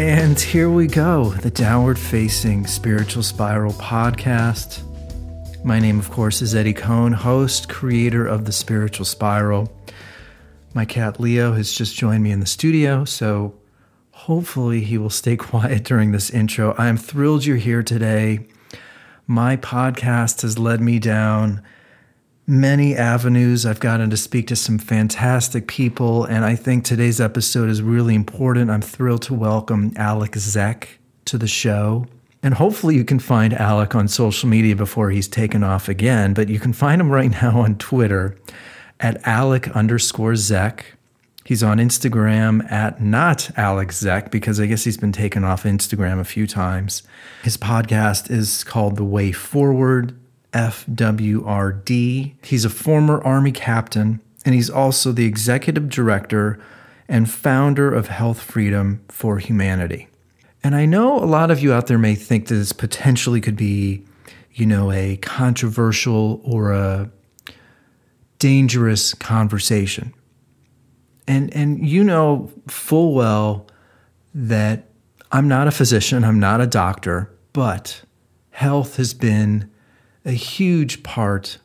And here we go, the Downward Facing Spiritual Spiral podcast. My name, of course, is Eddie Cohn, host, creator of the Spiritual Spiral. My cat Leo has just joined me in the studio, so hopefully he will stay quiet during this intro. I am thrilled you're here today. My podcast has led me down many avenues. I've gotten to speak to some fantastic people, and I think today's episode is really important. I'm thrilled to welcome Alec Zeck to the show. And hopefully, you can find Alec on social media before he's taken off again, but you can find him right now on Twitter at Alec underscore Zeck. He's on Instagram at not Alec Zeck because I guess he's been taken off Instagram a few times. His podcast is called The Way Forward. FWRD. He's a former Army captain, and he's also the executive director and founder of Health Freedom for Humanity. And I know a lot of you out there may think that this potentially could be, you know, a controversial or a dangerous conversation. And and you know full well that I'm not a physician, I'm not a doctor, but health has been a huge part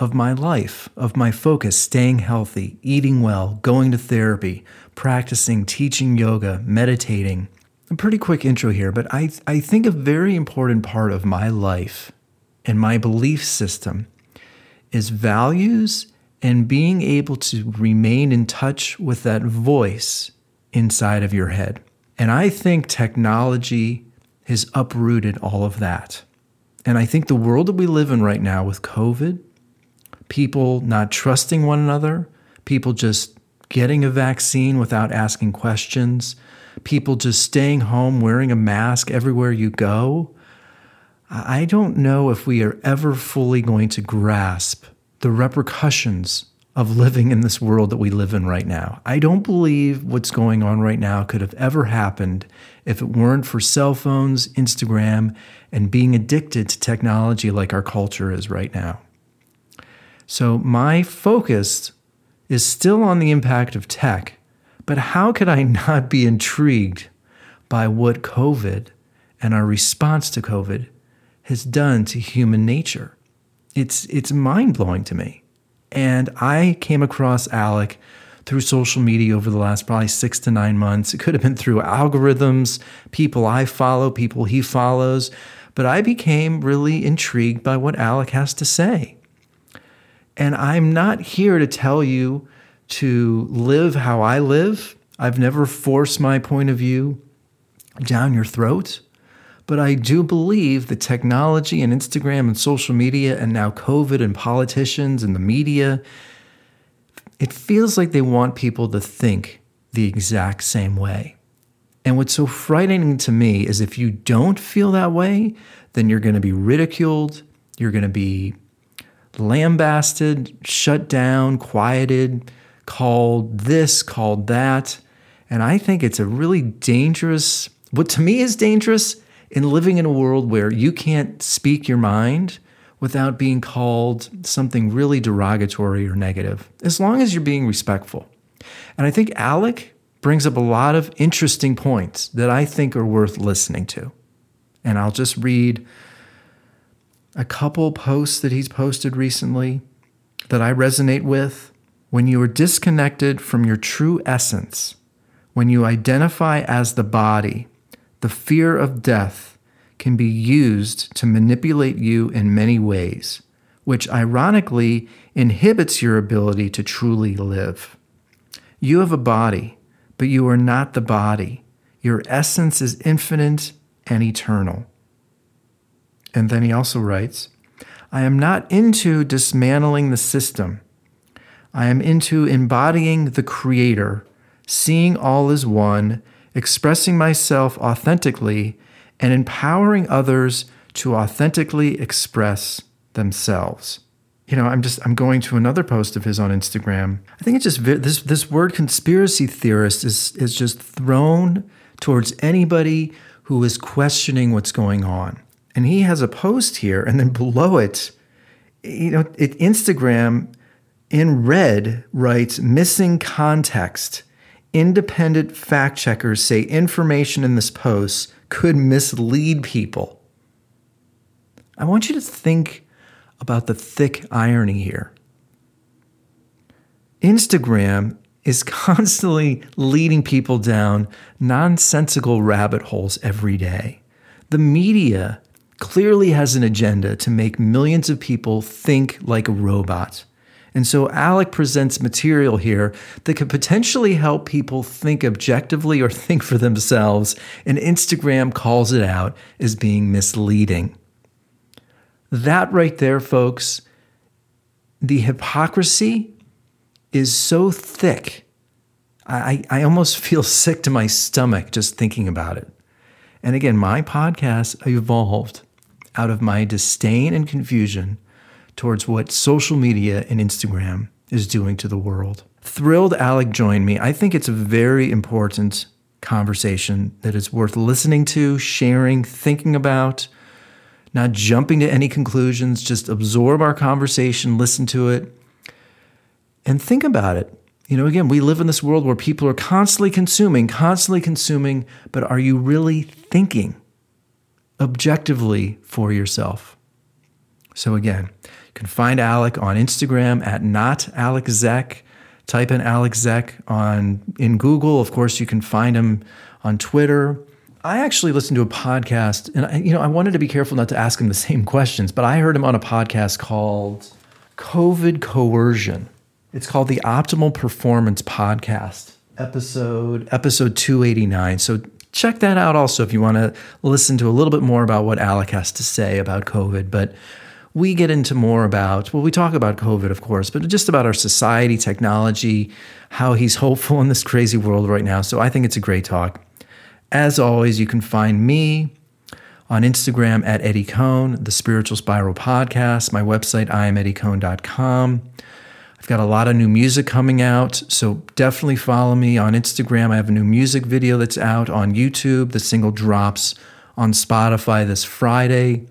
of my life, of my focus, staying healthy, eating well, going to therapy, practicing, teaching yoga, meditating. A pretty quick intro here, but I, I think a very important part of my life and my belief system is values and being able to remain in touch with that voice inside of your head. And I think technology has uprooted all of that. And I think the world that we live in right now with COVID, people not trusting one another, people just getting a vaccine without asking questions, people just staying home wearing a mask everywhere you go. I don't know if we are ever fully going to grasp the repercussions of living in this world that we live in right now. I don't believe what's going on right now could have ever happened if it weren't for cell phones, Instagram, and being addicted to technology like our culture is right now. So, my focus is still on the impact of tech, but how could I not be intrigued by what COVID and our response to COVID has done to human nature? It's, it's mind blowing to me. And I came across Alec through social media over the last probably six to nine months. It could have been through algorithms, people I follow, people he follows. But I became really intrigued by what Alec has to say. And I'm not here to tell you to live how I live. I've never forced my point of view down your throat. But I do believe that technology and Instagram and social media and now COVID and politicians and the media, it feels like they want people to think the exact same way. And what's so frightening to me is if you don't feel that way, then you're going to be ridiculed, you're going to be lambasted, shut down, quieted, called this, called that. And I think it's a really dangerous, what to me is dangerous in living in a world where you can't speak your mind without being called something really derogatory or negative, as long as you're being respectful. And I think Alec brings up a lot of interesting points that I think are worth listening to. And I'll just read a couple posts that he's posted recently that I resonate with. When you are disconnected from your true essence, when you identify as the body the fear of death can be used to manipulate you in many ways, which ironically inhibits your ability to truly live. You have a body, but you are not the body. Your essence is infinite and eternal. And then he also writes, I am not into dismantling the system. I am into embodying the Creator, seeing all as one, expressing myself authentically, and empowering others to authentically express themselves. You know, I'm just I'm going to another post of his on Instagram. I think it's just this this word conspiracy theorist is is just thrown towards anybody who is questioning what's going on. And he has a post here, and then below it, you know, it Instagram in red writes missing context independent fact checkers say information in this post could mislead people. I want you to think about the thick irony here. Instagram is constantly leading people down nonsensical rabbit holes every day. The media clearly has an agenda to make millions of people think like a robot. And so Alec presents material here that could potentially help people think objectively or think for themselves, and Instagram calls it out as being misleading. That right there, folks, the hypocrisy is so thick. I, I almost feel sick to my stomach just thinking about it. And again, my podcast evolved out of my disdain and confusion towards what social media and Instagram is doing to the world. Thrilled Alec joined me. I think it's a very important conversation that is worth listening to, sharing, thinking about, not jumping to any conclusions, just absorb our conversation, listen to it, and think about it. You know, again, we live in this world where people are constantly consuming, constantly consuming, but are you really thinking objectively for yourself? So, again, can find Alec on Instagram at not Alec Zeck. Type in Alec Zeck on in Google. Of course, you can find him on Twitter. I actually listened to a podcast, and I, you know, I wanted to be careful not to ask him the same questions, but I heard him on a podcast called COVID Coercion. It's called the Optimal Performance Podcast, episode episode 289. So check that out also if you want to listen to a little bit more about what Alec has to say about COVID. But we get into more about, well, we talk about COVID, of course, but just about our society, technology, how he's hopeful in this crazy world right now. So I think it's a great talk. As always, you can find me on Instagram at Eddie Cohn, the Spiritual Spiral Podcast, my website, IamEddieCohn.com. I've got a lot of new music coming out, so definitely follow me on Instagram. I have a new music video that's out on YouTube. The single drops on Spotify this Friday.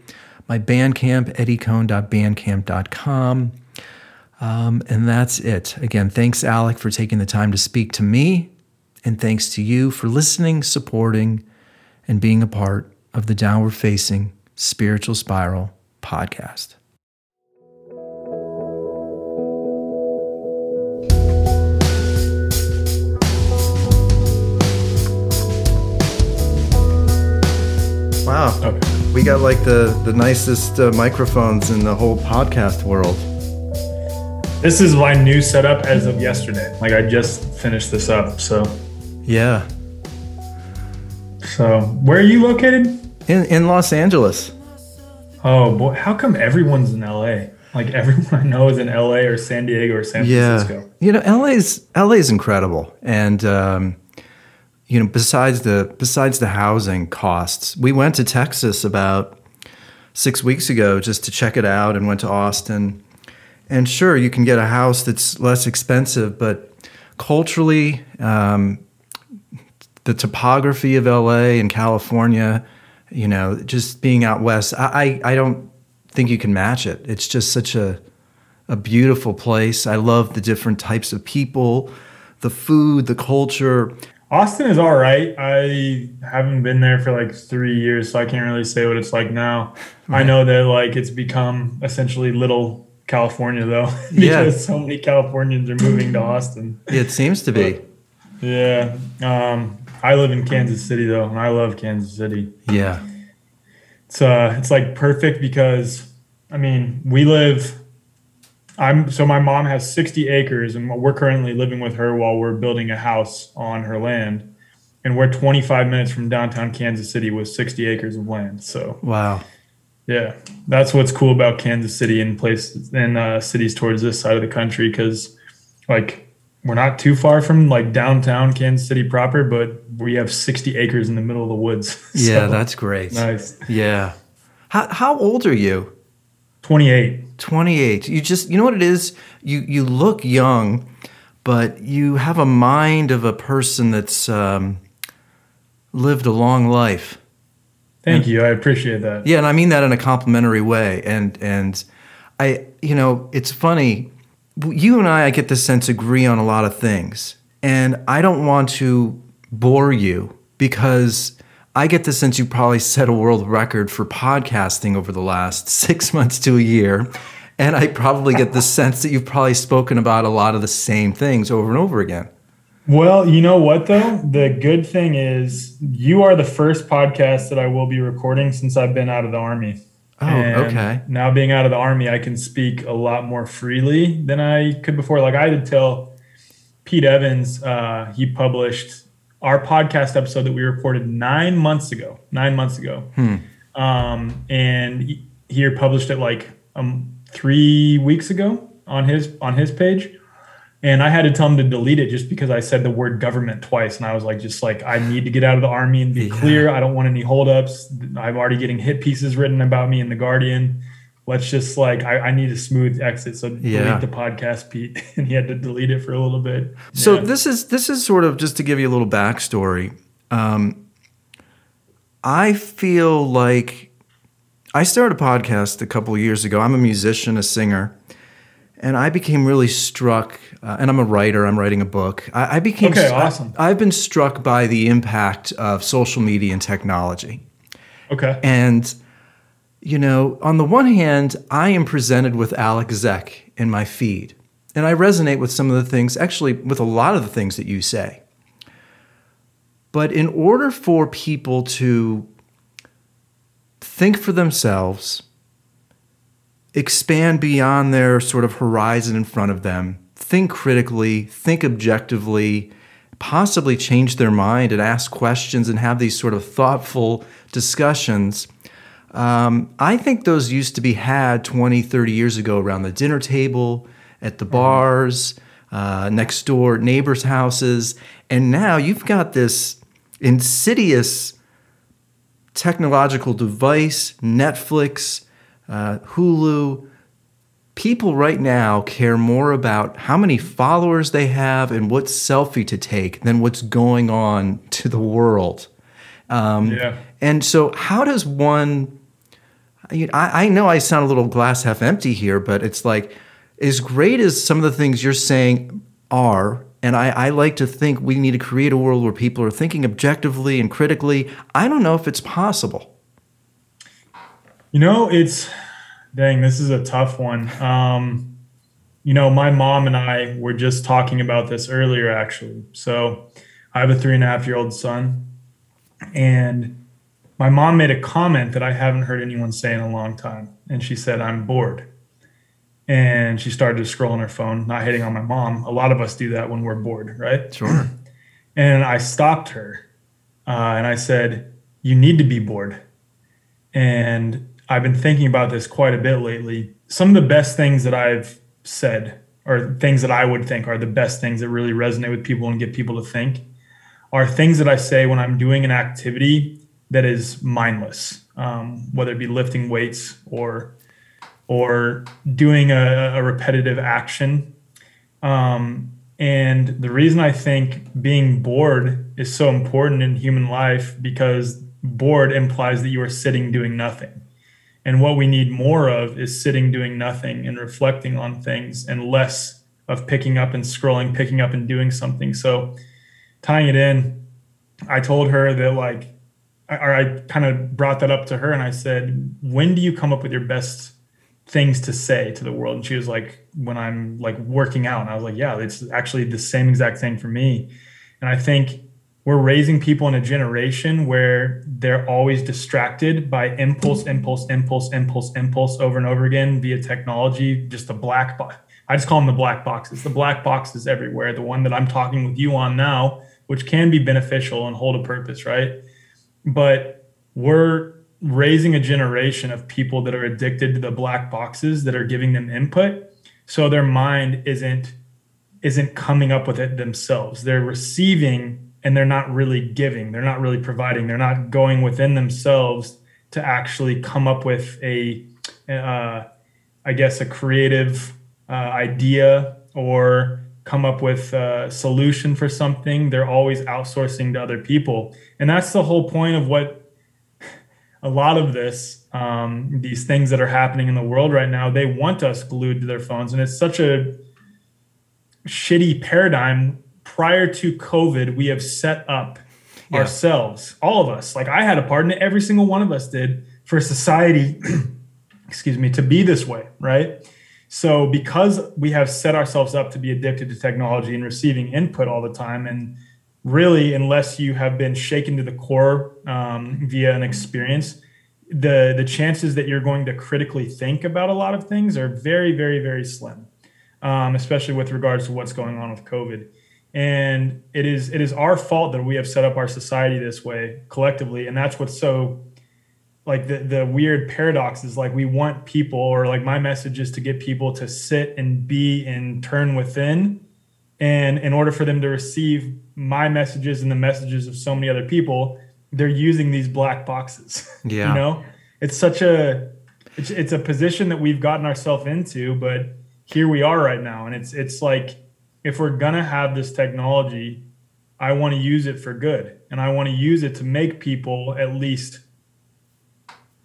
My Bandcamp, eddiecohn.bandcamp.com. Um, and that's it. Again, thanks, Alec, for taking the time to speak to me. And thanks to you for listening, supporting, and being a part of the Downward Facing Spiritual Spiral podcast. Wow. Okay. We got like the, the nicest uh, microphones in the whole podcast world. This is my new setup as of yesterday. Like I just finished this up. So, yeah. So, where are you located? In, in Los Angeles. Oh, boy. How come everyone's in LA? Like everyone I know is in LA or San Diego or San yeah. Francisco. You know, LA's LA's incredible. And, um, you know, besides the besides the housing costs, we went to Texas about six weeks ago just to check it out, and went to Austin. And sure, you can get a house that's less expensive, but culturally, um, the topography of LA and California, you know, just being out west, I, I, I don't think you can match it. It's just such a a beautiful place. I love the different types of people, the food, the culture. Austin is all right. I haven't been there for like three years, so I can't really say what it's like now. Right. I know that like it's become essentially little California though, because yeah. so many Californians are moving to Austin. It seems to be. But, yeah. Um, I live in Kansas City though, and I love Kansas City. Yeah. It's uh, it's like perfect because I mean we live I'm so my mom has 60 acres and we're currently living with her while we're building a house on her land. And we're 25 minutes from downtown Kansas City with 60 acres of land. So wow. Yeah. That's what's cool about Kansas City and places and uh, cities towards this side of the country cuz like we're not too far from like downtown Kansas City proper, but we have 60 acres in the middle of the woods. so, yeah, that's great. Nice. Yeah. How how old are you? 28. 28. You just, you know what it is? You, you look young, but you have a mind of a person that's um, lived a long life. Thank and, you. I appreciate that. Yeah, and I mean that in a complimentary way. And and I, you know, it's funny. You and I, I get the sense agree on a lot of things, And I don't want to bore you because I get the sense you probably set a world record for podcasting over the last six months to a year. And I probably get the sense that you've probably spoken about a lot of the same things over and over again. Well, you know what, though? The good thing is you are the first podcast that I will be recording since I've been out of the Army. Oh, and okay. Now being out of the Army, I can speak a lot more freely than I could before. Like I had to tell Pete Evans, uh, he published our podcast episode that we recorded nine months ago. Nine months ago. Hmm. Um, and he, he published it like um, three weeks ago on his on his page and I had to tell him to delete it just because I said the word government twice. And I was like, just like, I need to get out of the army and be yeah. clear. I don't want any holdups. I'm already getting hit pieces written about me in the Guardian. Let's just like, I, I need a smooth exit. So yeah. delete the podcast, Pete. And he had to delete it for a little bit. So this is, this is sort of just to give you a little backstory. Um, I feel like I started a podcast a couple years ago. I'm a musician, a singer and I became really struck. Uh, and I'm a writer. I'm writing a book. I, I became okay. Awesome. I, I've been struck by the impact of social media and technology. Okay. And you know, on the one hand, I am presented with Alec Zeck in my feed, and I resonate with some of the things, actually, with a lot of the things that you say. But in order for people to think for themselves expand beyond their sort of horizon in front of them, think critically, think objectively, possibly change their mind and ask questions and have these sort of thoughtful discussions. Um, I think those used to be had 20, 30 years ago around the dinner table, at the bars, uh, next door neighbors' houses. And now you've got this insidious technological device, Netflix, uh, Hulu. People right now care more about how many followers they have and what selfie to take than what's going on to the world. Um, yeah. And so, how does one? I, I know I sound a little glass half empty here, but it's like as great as some of the things you're saying are, and I, I, like to think we need to create a world where people are thinking objectively and critically. I don't know if it's possible. You know, it's dang, this is a tough one. Um, you know, my mom and I were just talking about this earlier, actually. So I have a three and a half year old son, and my mom made a comment that I haven't heard anyone say in a long time. And she said, I'm bored. And she started to scroll on her phone, not hitting on my mom. A lot of us do that when we're bored, right? Sure. And I stopped her uh, and I said, You need to be bored. And I've been thinking about this quite a bit lately. Some of the best things that I've said, or things that I would think are the best things that really resonate with people and get people to think, are things that I say when I'm doing an activity that is mindless, um, whether it be lifting weights or or doing a, a repetitive action. Um, and the reason I think being bored is so important in human life because bored implies that you are sitting doing nothing. And what we need more of is sitting doing nothing and reflecting on things and less of picking up and scrolling, picking up and doing something. So tying it in, I told her that like, or I kind of brought that up to her and I said, when do you come up with your best things to say to the world? And she was like, when I'm like working out. And I was like, yeah, it's actually the same exact thing for me. And I think we're raising people in a generation where they're always distracted by impulse, impulse, impulse, impulse, impulse over and over again via technology, just a black box. I just call them the black boxes. The black boxes everywhere. The one that I'm talking with you on now, which can be beneficial and hold a purpose, right? But we're raising a generation of people that are addicted to the black boxes that are giving them input. So their mind isn't isn't coming up with it themselves. They're receiving and they're not really giving they're not really providing they're not going within themselves to actually come up with a uh, i guess a creative uh, idea or come up with a solution for something they're always outsourcing to other people and that's the whole point of what a lot of this um, these things that are happening in the world right now they want us glued to their phones and it's such a shitty paradigm prior to COVID, we have set up yeah. ourselves, all of us. Like I had a part in it, every single one of us did for society, excuse me, to be this way, right? So because we have set ourselves up to be addicted to technology and receiving input all the time, and really, unless you have been shaken to the core um, via an experience, the the chances that you're going to critically think about a lot of things are very, very, very slim, um, especially with regards to what's going on with COVID. And it is it is our fault that we have set up our society this way collectively and that's what's so like the the weird paradox is like we want people or like my message is to get people to sit and be and turn within. And in order for them to receive my messages and the messages of so many other people they're using these black boxes yeah. you know? It's such a it's, it's a position that we've gotten ourselves into but here we are right now. And it's it's like if we're going to have this technology, I want to use it for good. And I want to use it to make people at least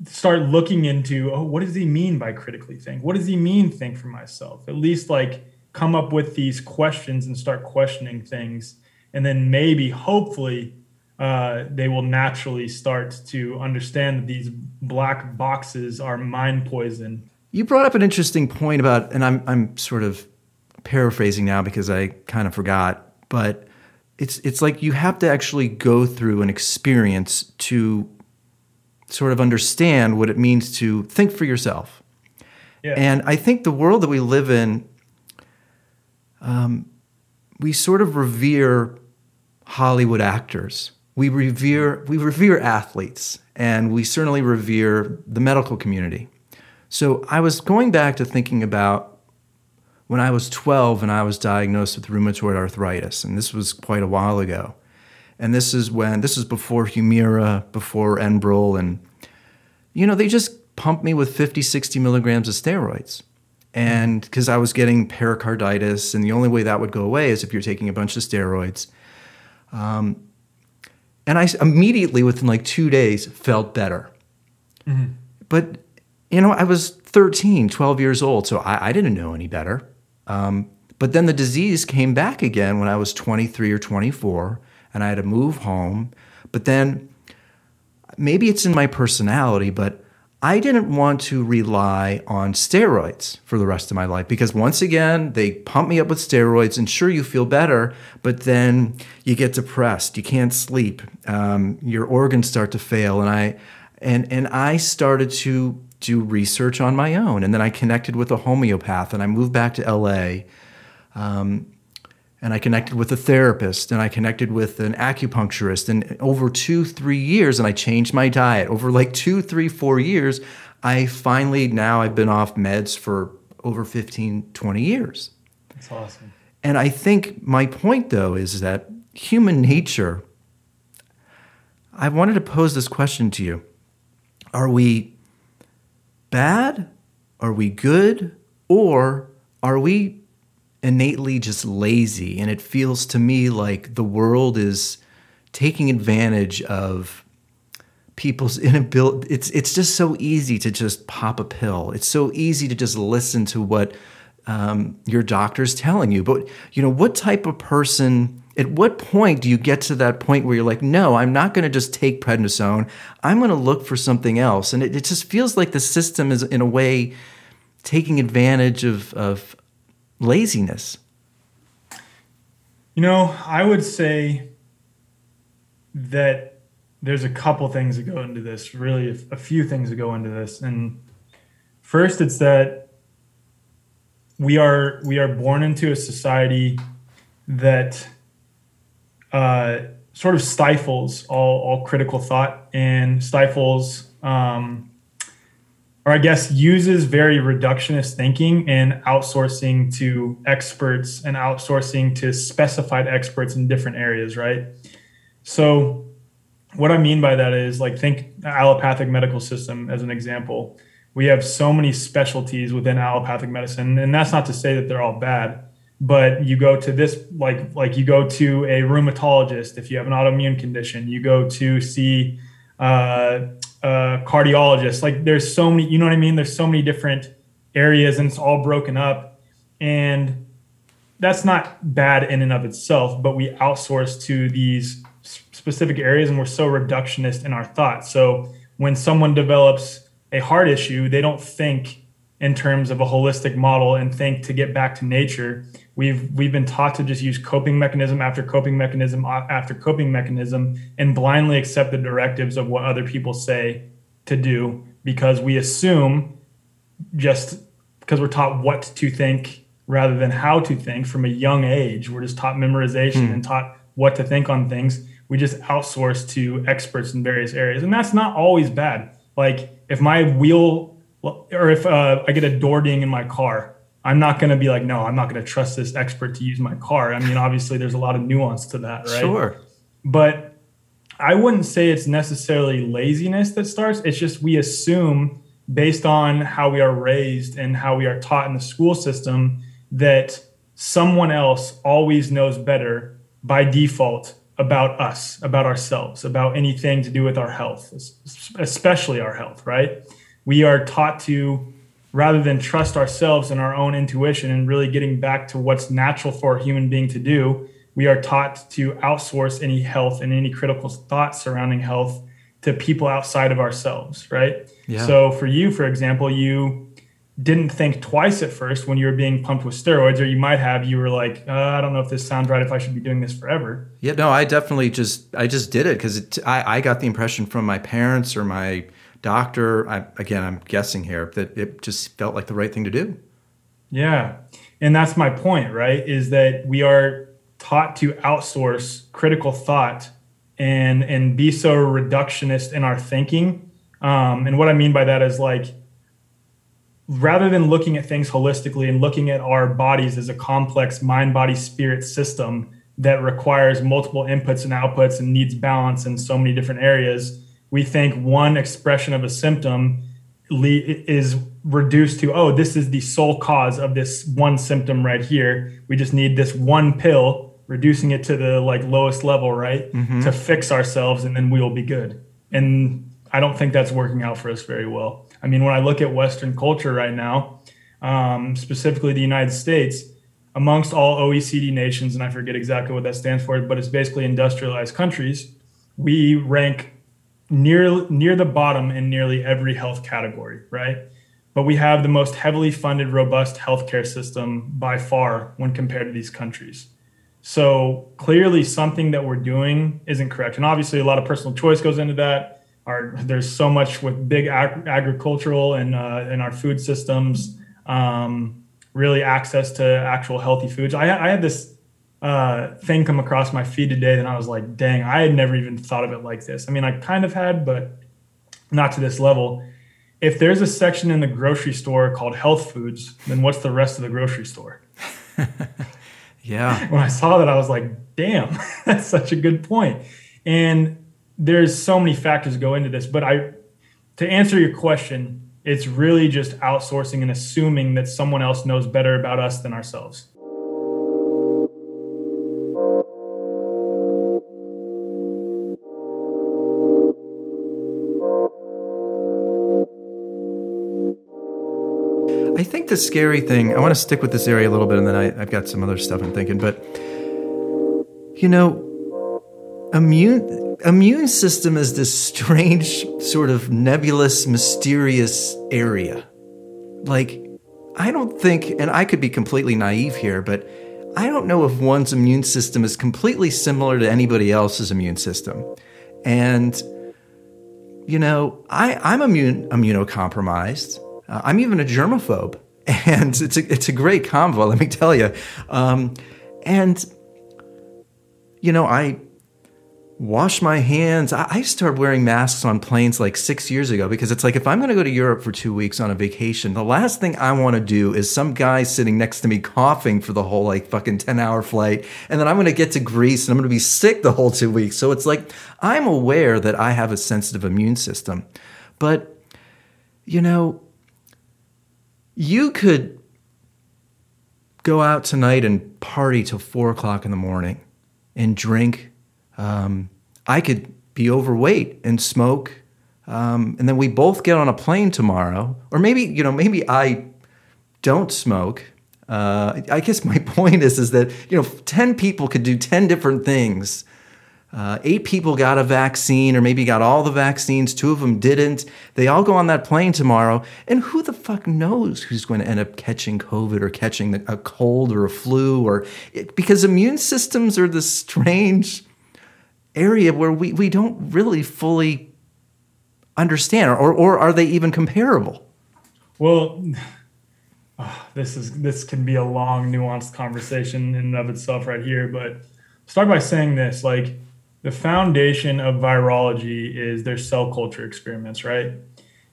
start looking into, oh, what does he mean by critically think? What does he mean think for myself? At least like come up with these questions and start questioning things. And then maybe, hopefully, uh, they will naturally start to understand that these black boxes are mind poison. You brought up an interesting point about, and I'm, I'm sort of paraphrasing now because I kind of forgot, but it's it's like you have to actually go through an experience to sort of understand what it means to think for yourself. Yeah. And I think the world that we live in, um, we sort of revere Hollywood actors. We revere we revere athletes, and we certainly revere the medical community. So I was going back to thinking about when I was 12 and I was diagnosed with rheumatoid arthritis, and this was quite a while ago. And this is when this is before Humira, before Enbrel, and you know they just pumped me with 50, 60 milligrams of steroids, and because I was getting pericarditis, and the only way that would go away is if you're taking a bunch of steroids. Um, and I immediately, within like two days, felt better. Mm-hmm. But you know, I was 13, 12 years old, so I, I didn't know any better. Um, but then the disease came back again when I was 23 or 24, and I had to move home. But then maybe it's in my personality, but I didn't want to rely on steroids for the rest of my life because once again, they pump me up with steroids, and sure, you feel better, but then you get depressed, you can't sleep, um, your organs start to fail, and I and and I started to do research on my own. And then I connected with a homeopath and I moved back to LA. Um, and I connected with a therapist and I connected with an acupuncturist. And over two, three years, and I changed my diet. Over like two, three, four years, I finally now I've been off meds for over 15, 20 years. That's awesome. And I think my point though is that human nature, I wanted to pose this question to you. Are we bad? Are we good? Or are we innately just lazy? And it feels to me like the world is taking advantage of people's inability. It's, it's just so easy to just pop a pill. It's so easy to just listen to what um, your doctor's telling you. But, you know, what type of person at what point do you get to that point where you're like, no, I'm not going to just take prednisone. I'm going to look for something else. And it, it, just feels like the system is, in a way, taking advantage of, of laziness. You know, I would say that there's a couple things that go into this, really, a few things that go into this. And first, it's that we are we are born into a society that uh, sort of stifles all, all critical thought and stifles, um, or I guess uses very reductionist thinking and outsourcing to experts and outsourcing to specified experts in different areas, right? So, what I mean by that is like think allopathic medical system as an example. We have so many specialties within allopathic medicine, and that's not to say that they're all bad but you go to this like like you go to a rheumatologist if you have an autoimmune condition you go to see uh, Uh, a cardiologist like there's so many you know what i mean? There's so many different areas and it's all broken up. And that's not bad in and of itself, but we outsource to these specific areas and we're so reductionist in our thoughts. So when someone develops a heart issue, they don't think in terms of a holistic model and think to get back to nature. We've we've been taught to just use coping mechanism after coping mechanism after coping mechanism and blindly accept the directives of what other people say to do because we assume just because we're taught what to think rather than how to think from a young age. We're just taught memorization hmm. and taught what to think on things. We just outsource to experts in various areas. And that's not always bad. Like if my wheel or if uh, I get a door ding in my car, I'm not going to be like, no, I'm not going to trust this expert to use my car. I mean, obviously, there's a lot of nuance to that, right? Sure. But I wouldn't say it's necessarily laziness that starts. It's just we assume, based on how we are raised and how we are taught in the school system, that someone else always knows better by default about us, about ourselves, about anything to do with our health, especially our health, right? We are taught to, rather than trust ourselves and our own intuition and really getting back to what's natural for a human being to do, we are taught to outsource any health and any critical thoughts surrounding health to people outside of ourselves, right? Yeah. So for you, for example, you didn't think twice at first when you were being pumped with steroids, or you might have. You were like, uh, I don't know if this sounds right. If I should be doing this forever. Yeah, no, I definitely just I just did it because I, I got the impression from my parents or my doctor. I, again, I'm guessing here that it just felt like the right thing to do. Yeah, and that's my point. Right, is that we are taught to outsource critical thought and and be so reductionist in our thinking. Um, and what I mean by that is like rather than looking at things holistically and looking at our bodies as a complex mind body spirit system that requires multiple inputs and outputs and needs balance in so many different areas we think one expression of a symptom is reduced to oh this is the sole cause of this one symptom right here. We just need this one pill reducing it to the like lowest level right mm-hmm. to fix ourselves and then we'll be good. And i don't think that's working out for us very well. I mean, when I look at Western culture right now, um, specifically the United States, amongst all OECD nations, and I forget exactly what that stands for, but it's basically industrialized countries, we rank near near the bottom in nearly every health category, right? But we have the most heavily funded, robust healthcare system by far when compared to these countries. So clearly, something that we're doing isn't correct, and obviously, a lot of personal choice goes into that our there's so much with big ag- agricultural and uh, in our food systems um, really access to actual healthy foods i, I had this uh, thing come across my feed today and i was like dang i had never even thought of it like this. I mean i kind of had but not to this level. If there's a section in the grocery store called health foods then what's the rest of the grocery store? Yeah. When i saw that i was like damn that's such a good point. And there's so many factors go into this, but I to answer your question, it's really just outsourcing and assuming that someone else knows better about us than ourselves. The scary thing, I want to stick with this area a little bit and then I, have got some other stuff I'm thinking, but you know, immune immune system is this strange, sort of nebulous, mysterious area. Like, I don't think, and I could be completely naive here, but I don't know if one's immune system is completely similar to anybody else's immune system. And, you know, I, I'm immune, immunocompromised. Uh, I'm even a germaphobe. And it's a, it's a great combo, let me tell you. Um, and, you know, I, wash my hands. I, started wearing masks on planes like six years ago because it's like if I'm going to go to Europe for two weeks on a vacation, the last thing I want to do is some guy sitting next to me coughing for the whole like fucking 10 hour flight. And then I'm going to get to Greece and I'm going to be sick the whole two weeks. So it's like I'm aware that I have a sensitive immune system. But, you know, you could go out tonight and party till four o'clock in the morning and drink um, I could be overweight and smoke. Um, and then we both get on a plane tomorrow, or maybe, you know, maybe I don't smoke. Uh, I guess my point is is that you know ten people could do ten different things. Uh, eight people got a vaccine, or maybe got all the vaccines. Two of them didn't. They all go on that plane tomorrow, and who the fuck knows who's going to end up catching COVID or catching a cold or a flu, or because immune systems are this strange area where we, we don't really fully understand, or, or are they even comparable? Well, oh, this is this can be a long, nuanced conversation in and of itself right here. But start by saying this: like the foundation of virology is their cell culture experiments, right?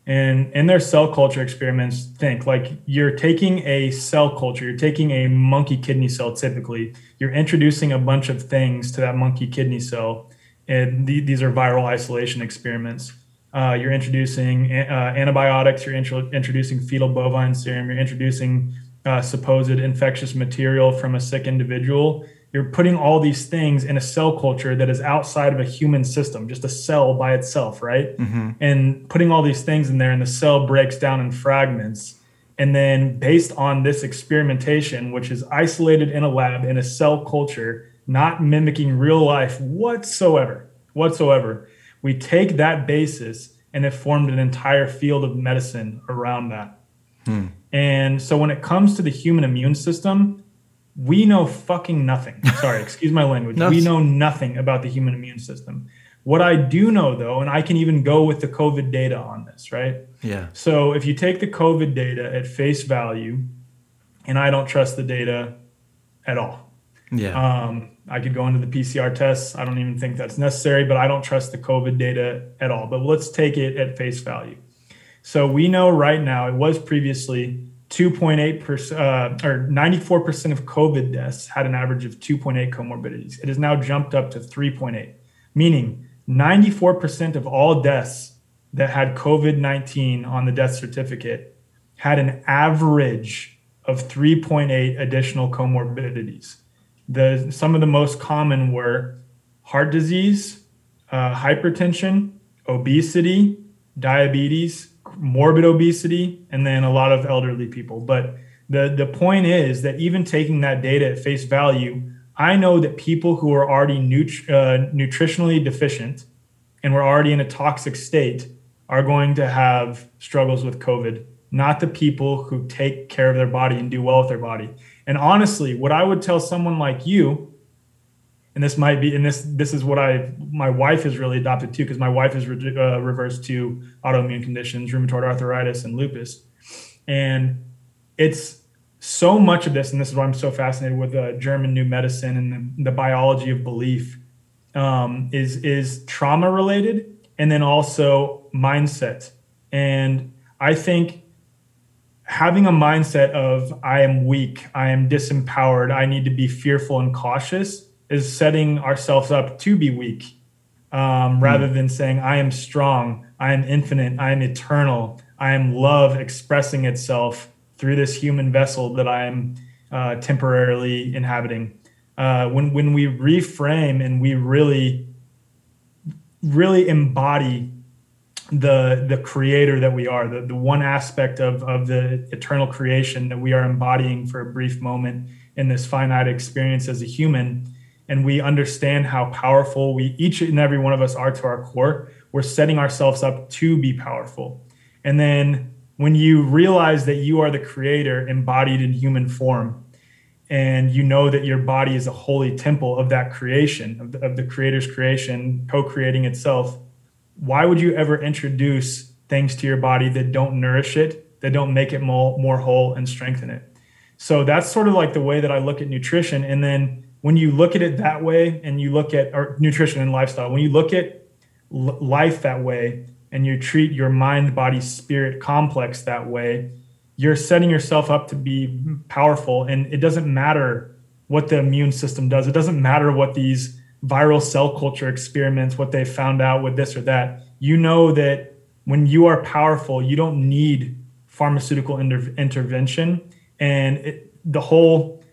And in their cell culture experiments, think like you're taking a cell culture, you're taking a monkey kidney cell typically, you're introducing a bunch of things to that monkey kidney cell. And th- these are viral isolation experiments. Uh, you're introducing uh, antibiotics, you're intro- introducing fetal bovine serum, you're introducing uh, supposed infectious material from a sick individual. You're putting all these things in a cell culture that is outside of a human system, just a cell by itself, right? Mm-hmm. And putting all these things in there, and the cell breaks down in fragments. And then, based on this experimentation, which is isolated in a lab in a cell culture, not mimicking real life whatsoever, whatsoever, we take that basis and it formed an entire field of medicine around that. Hmm. And so when it comes to the human immune system, we know fucking nothing. Sorry, excuse my language. no. We know nothing about the human immune system. What I do know though, and I can even go with the COVID data on this, right? Yeah. So if you take the COVID data at face value, and I don't trust the data at all. Yeah. Um, I could go into the PCR tests. I don't even think that's necessary, but I don't trust the COVID data at all. But let's take it at face value. So we know right now, it was previously 2.8% uh, or 94% of COVID deaths had an average of 2.8 comorbidities. It has now jumped up to 3.8, meaning 94% of all deaths that had COVID 19 on the death certificate had an average of 3.8 additional comorbidities the some of the most common were heart disease, uh, hypertension, obesity, diabetes, morbid obesity, and then a lot of elderly people. But the the point is that even taking that data at face value, I know that people who are already nut- uh, nutritionally deficient and were already in a toxic state are going to have struggles with COVID, not the people who take care of their body and do well with their body. And honestly, what I would tell someone like you, and this might be, and this this is what I my wife has really adopted too, because my wife is re- uh, reversed two autoimmune conditions, rheumatoid arthritis, and lupus, and it's so much of this, and this is why I'm so fascinated with uh, German new medicine and the, the biology of belief, um, is is trauma related, and then also mindset, and I think having a mindset of I am weak, I am disempowered, I need to be fearful and cautious is setting ourselves up to be weak um, rather mm. than saying I am strong, I am infinite, I am eternal, I am love expressing itself through this human vessel that I am uh, temporarily inhabiting. Uh, when when we reframe and we really really embody the the creator that we are, the, the one aspect of, of the eternal creation that we are embodying for a brief moment in this finite experience as a human, and we understand how powerful we each and every one of us are to our core, we're setting ourselves up to be powerful. And then when you realize that you are the creator embodied in human form, and you know that your body is a holy temple of that creation, of the, of the creator's creation, co creating itself why would you ever introduce things to your body that don't nourish it, that don't make it more, more whole and strengthen it? So that's sort of like the way that I look at nutrition. And then when you look at it that way and you look at or nutrition and lifestyle, when you look at l- life that way and you treat your mind, body, spirit complex that way, you're setting yourself up to be powerful. And it doesn't matter what the immune system does, it doesn't matter what these viral cell culture experiments, what they found out with this or that, you know that when you are powerful, you don't need pharmaceutical inter- intervention. And it, the whole,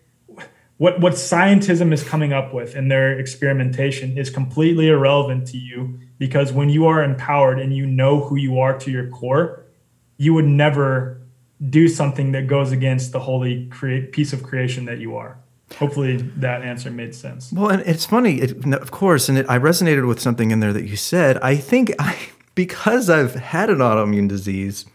what, what scientism is coming up with in their experimentation is completely irrelevant to you because when you are empowered and you know who you are to your core, you would never do something that goes against the holy create piece of creation that you are. Hopefully that answer made sense. Well, and it's funny, it, of course, and it, I resonated with something in there that you said. I think I, because I've had an autoimmune disease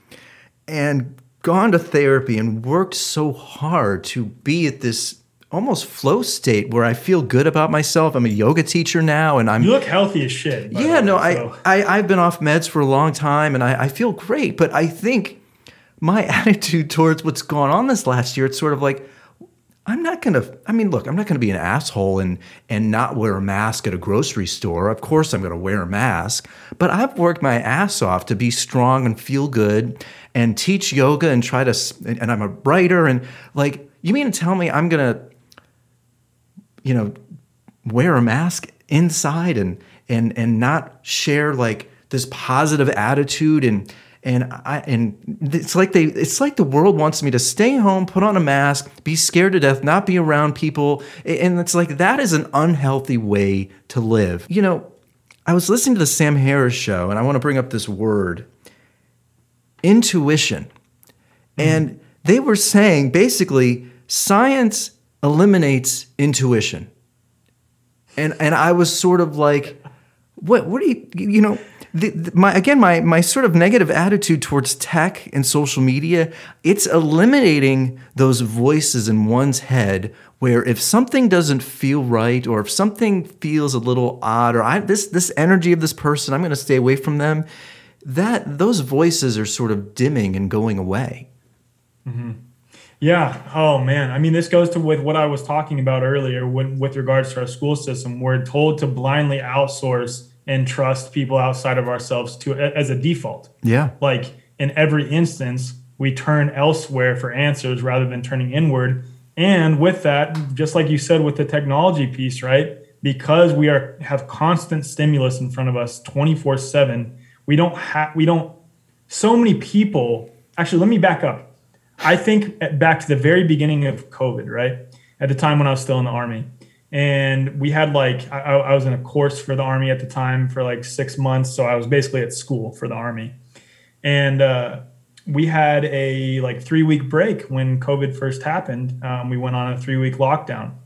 and gone to therapy and worked so hard to be at this almost flow state where I feel good about myself. I'm a yoga teacher now, and I'm you look healthy as shit. Yeah, way, no, so. I, I I've been off meds for a long time, and I, I feel great. But I think my attitude towards what's gone on this last year, it's sort of like I'm not gonna. I mean, look, I'm not gonna be an asshole and and not wear a mask at a grocery store. Of course, I'm gonna wear a mask. But I've worked my ass off to be strong and feel good and teach yoga and try to. And I'm a writer and like, you mean to tell me I'm gonna, you know, wear a mask inside and and and not share like this positive attitude and and I and it's like they it's like the world wants me to stay home, put on a mask, be scared to death, not be around people, and it's like that is an unhealthy way to live. You know, I was listening to the Sam Harris show, and I want to bring up this word, intuition, mm-hmm. and they were saying basically science eliminates intuition, and and I was sort of like, what what do you you know the, the, my again my my sort of negative attitude towards tech and social media it's eliminating those voices in one's head where if something doesn't feel right or if something feels a little odd or I this this energy of this person I'm going to stay away from them that those voices are sort of dimming and going away mm-hmm. Yeah oh man i mean this goes to with what i was talking about earlier when, with regards to our school system we're told to blindly outsource and trust people outside of ourselves to as a default. Yeah. Like in every instance, we turn elsewhere for answers rather than turning inward. And with that, just like you said with the technology piece, right? Because we are have constant stimulus in front of us 24/7, we don't have we don't so many people actually let me back up. I think back to the very beginning of COVID, right? At the time when I was still in the army. And we had like I, I, was in a course for the army at the time for like six months. So i was basically at school for the army. And uh, we had a like three week break when covid first happened. Um, we went on a three week lockdown.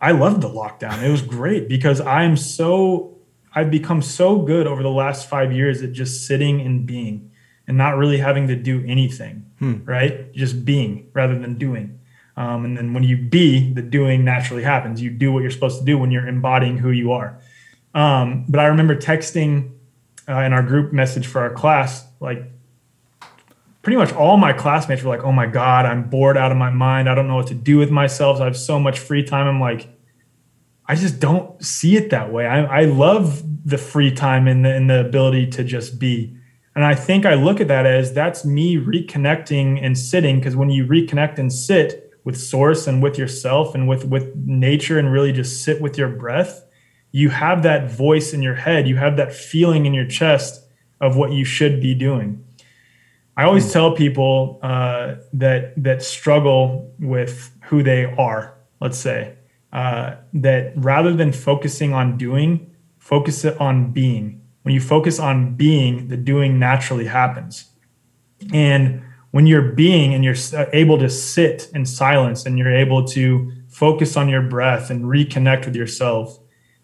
I loved the lockdown. It was great because i'm so i've become so good over the last five years at just sitting and being and not really having to do anything hmm. right just being rather than doing um, and then when you be, the doing naturally happens. You do what you're supposed to do when you're embodying who you are. Um, but I remember texting uh, in our group message for our class, like pretty much all my classmates were like, "Oh my god, I'm bored out of my mind. I don't know what to do with myself. I have so much free time." I'm like, I just don't see it that way. I, I love the free time and the, and the ability to just be. And I think I look at that as that's me reconnecting and sitting because when you reconnect and sit, with source and with yourself and with with nature and really just sit with your breath you have that voice in your head. You have that feeling in your chest of what you should be doing. I always hmm. tell people uh, that that struggle with who they are let's say uh, that rather than focusing on doing focus it on being when you focus on being the doing naturally happens. And when you're being and you're uh, able to sit in silence and you're able to focus on your breath and reconnect with yourself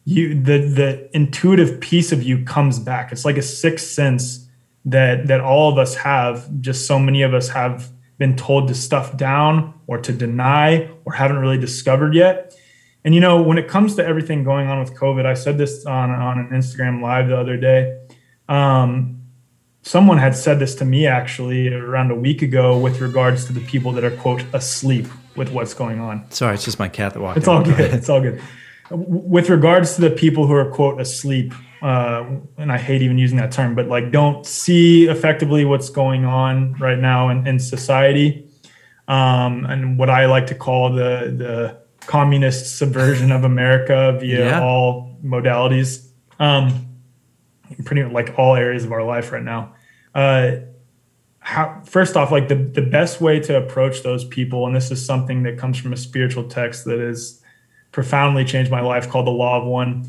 you the the intuitive piece of you comes back. It's like a sixth sense that that all of us have. Just so many of us have been told to stuff down or to deny or haven't really discovered yet and you know when it comes to everything going on with covid i said this on on an instagram live the other day um, someone had said this to me actually around a week ago with regards to the people that are quote asleep with what's going on. Sorry, it's just my cat that walked. It's all good. It's all good. With regards to the people who are quote asleep, uh, and I hate even using that term, but like don't see effectively what's going on right now in, in society, um, and what I like to call the the communist subversion of America via yeah. all modalities. Um, pretty much like all areas of our life right now. Uh, how, first off, like the, the best way to approach those people, and this is something that comes from a spiritual text that has profoundly changed my life called the Law of One.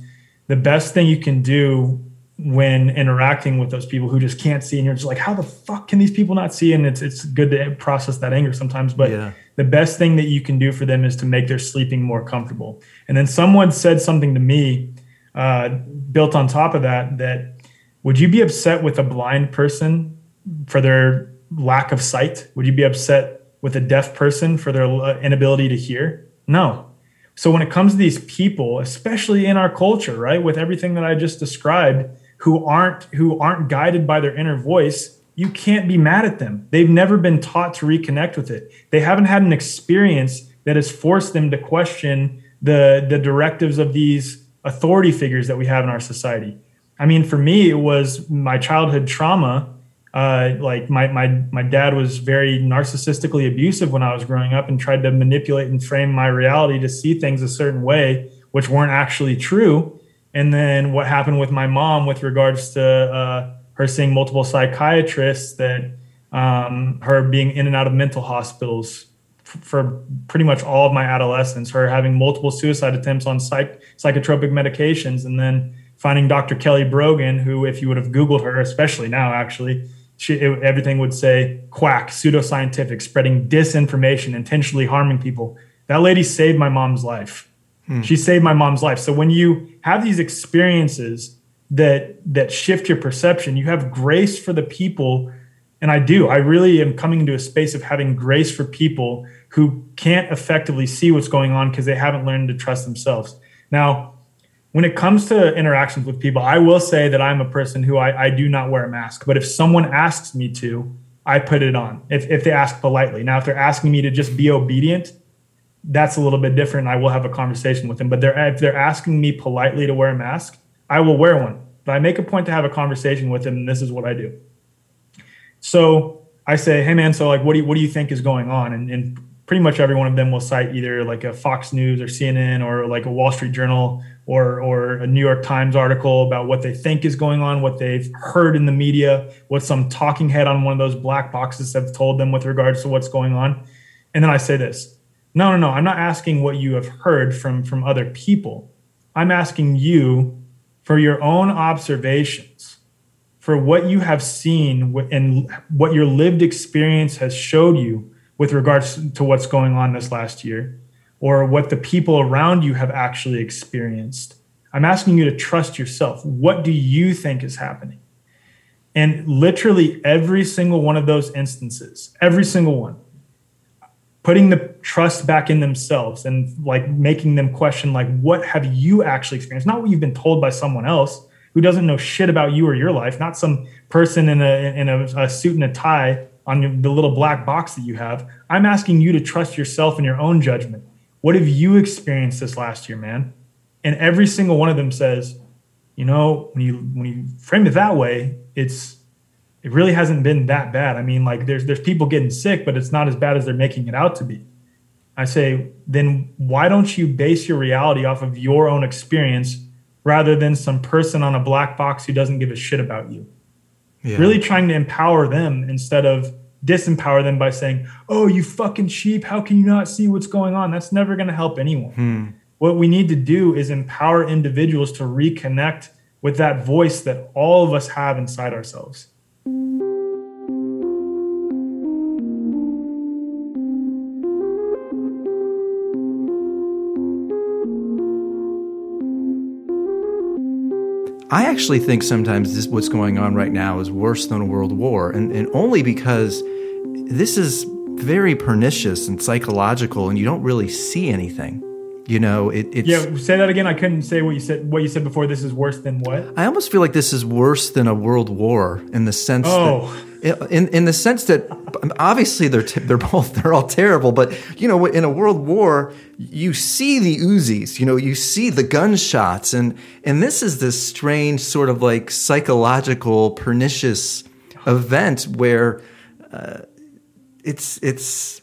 The best thing you can do when interacting with those people who just can't see and you're just like how the fuck can these people not see? And it's it's good to process that anger sometimes but yeah. the best thing that you can do for them is to make their sleeping more comfortable. And then someone said something to me uh, built on top of that that would you be upset with a blind person for their lack of sight? Would you be upset with a deaf person for their uh, inability to hear? No. So when it comes to these people especially in our culture right with everything that i just described who aren't who aren't guided by their inner voice you can't be mad at them. They've never been taught to reconnect with it. They haven't had an experience that has forced them to question the the directives of these authority figures that we have in our society. I mean for me it was my childhood trauma. Uh, like my, my my dad was very narcissistically abusive when I was growing up and tried to manipulate and frame my reality to see things a certain way, which weren't actually true and then what happened with my mom with regards to uh, her seeing multiple psychiatrists that um, her being in and out of mental hospitals f- for pretty much all of my adolescence her having multiple suicide attempts on psych- psychotropic medications and then finding dr kelly brogan who if you would have googled her especially now actually she, it, everything would say quack pseudoscientific spreading disinformation intentionally harming people. That lady saved my mom's life Hmm. She saved my mom's life. So when you have these experiences that that shift your perception, you have grace for the people. And I do. I really am coming into a space of having grace for people who can't effectively see what's going on because they haven't learned to trust themselves. Now, when it comes to interactions with people, I will say that I'm a person who I, I do not wear a mask. But if someone asks me to, I put it on if, if they ask politely. Now, if they're asking me to just be obedient, that's a little bit different. I will have a conversation with them. But they're, if they're asking me politely to wear a mask, I will wear one. But I make a point to have a conversation with them, and this is what I do. So I say, "Hey, man, so like, what do you what do you think is going on?" And, and pretty much every one of them will cite either like a Fox News or CNN or like a Wall Street Journal or or a New York Times article about what they think is going on, what they've heard in the media, what some talking head on one of those black boxes have told them with regards to what's going on. And then I say this no, no, no. I'm not asking what you have heard from from other people. I'm asking you for your own observations, for what you have seen and what your lived experience has showed you with regards to what's going on this last year, or what the people around you have actually experienced. I'm asking you to trust yourself. What do you think is happening? And literally every single one of those instances, every single one, putting the trust back in themselves and like making them question like what have you actually experienced? Not what you've been told by someone else who doesn't know shit about you or your life not some person in a in a, a suit and a tie on the little black box that you have. I'm asking you to trust yourself and your own judgment. What have you experienced this last year man? And every single one of them says you know when you when you frame it that way it's it really hasn't been that bad. I mean, like there's there's people getting sick, but it's not as bad as they're making it out to be. I say, then why don't you base your reality off of your own experience rather than some person on a black box who doesn't give a shit about you? Yeah. Really trying to empower them instead of disempower them by saying, "Oh, you fucking sheep, how can you not see what's going on?" That's never going to help anyone. Hmm. What we need to do is empower individuals to reconnect with that voice that all of us have inside ourselves. I actually think sometimes this what's going on right now is worse than a world war, and, and only because this is very pernicious and psychological, and you don't really see anything. You know, it, it's yeah. Say that again. I couldn't say what you said. What you said before. This is worse than what? I almost feel like this is worse than a world war in the sense oh. that, in in the sense that obviously they're they're both they're all terrible. But you know, in a world war, you see the Uzis. You know, you see the gunshots, and and this is this strange sort of like psychological pernicious event where uh, it's it's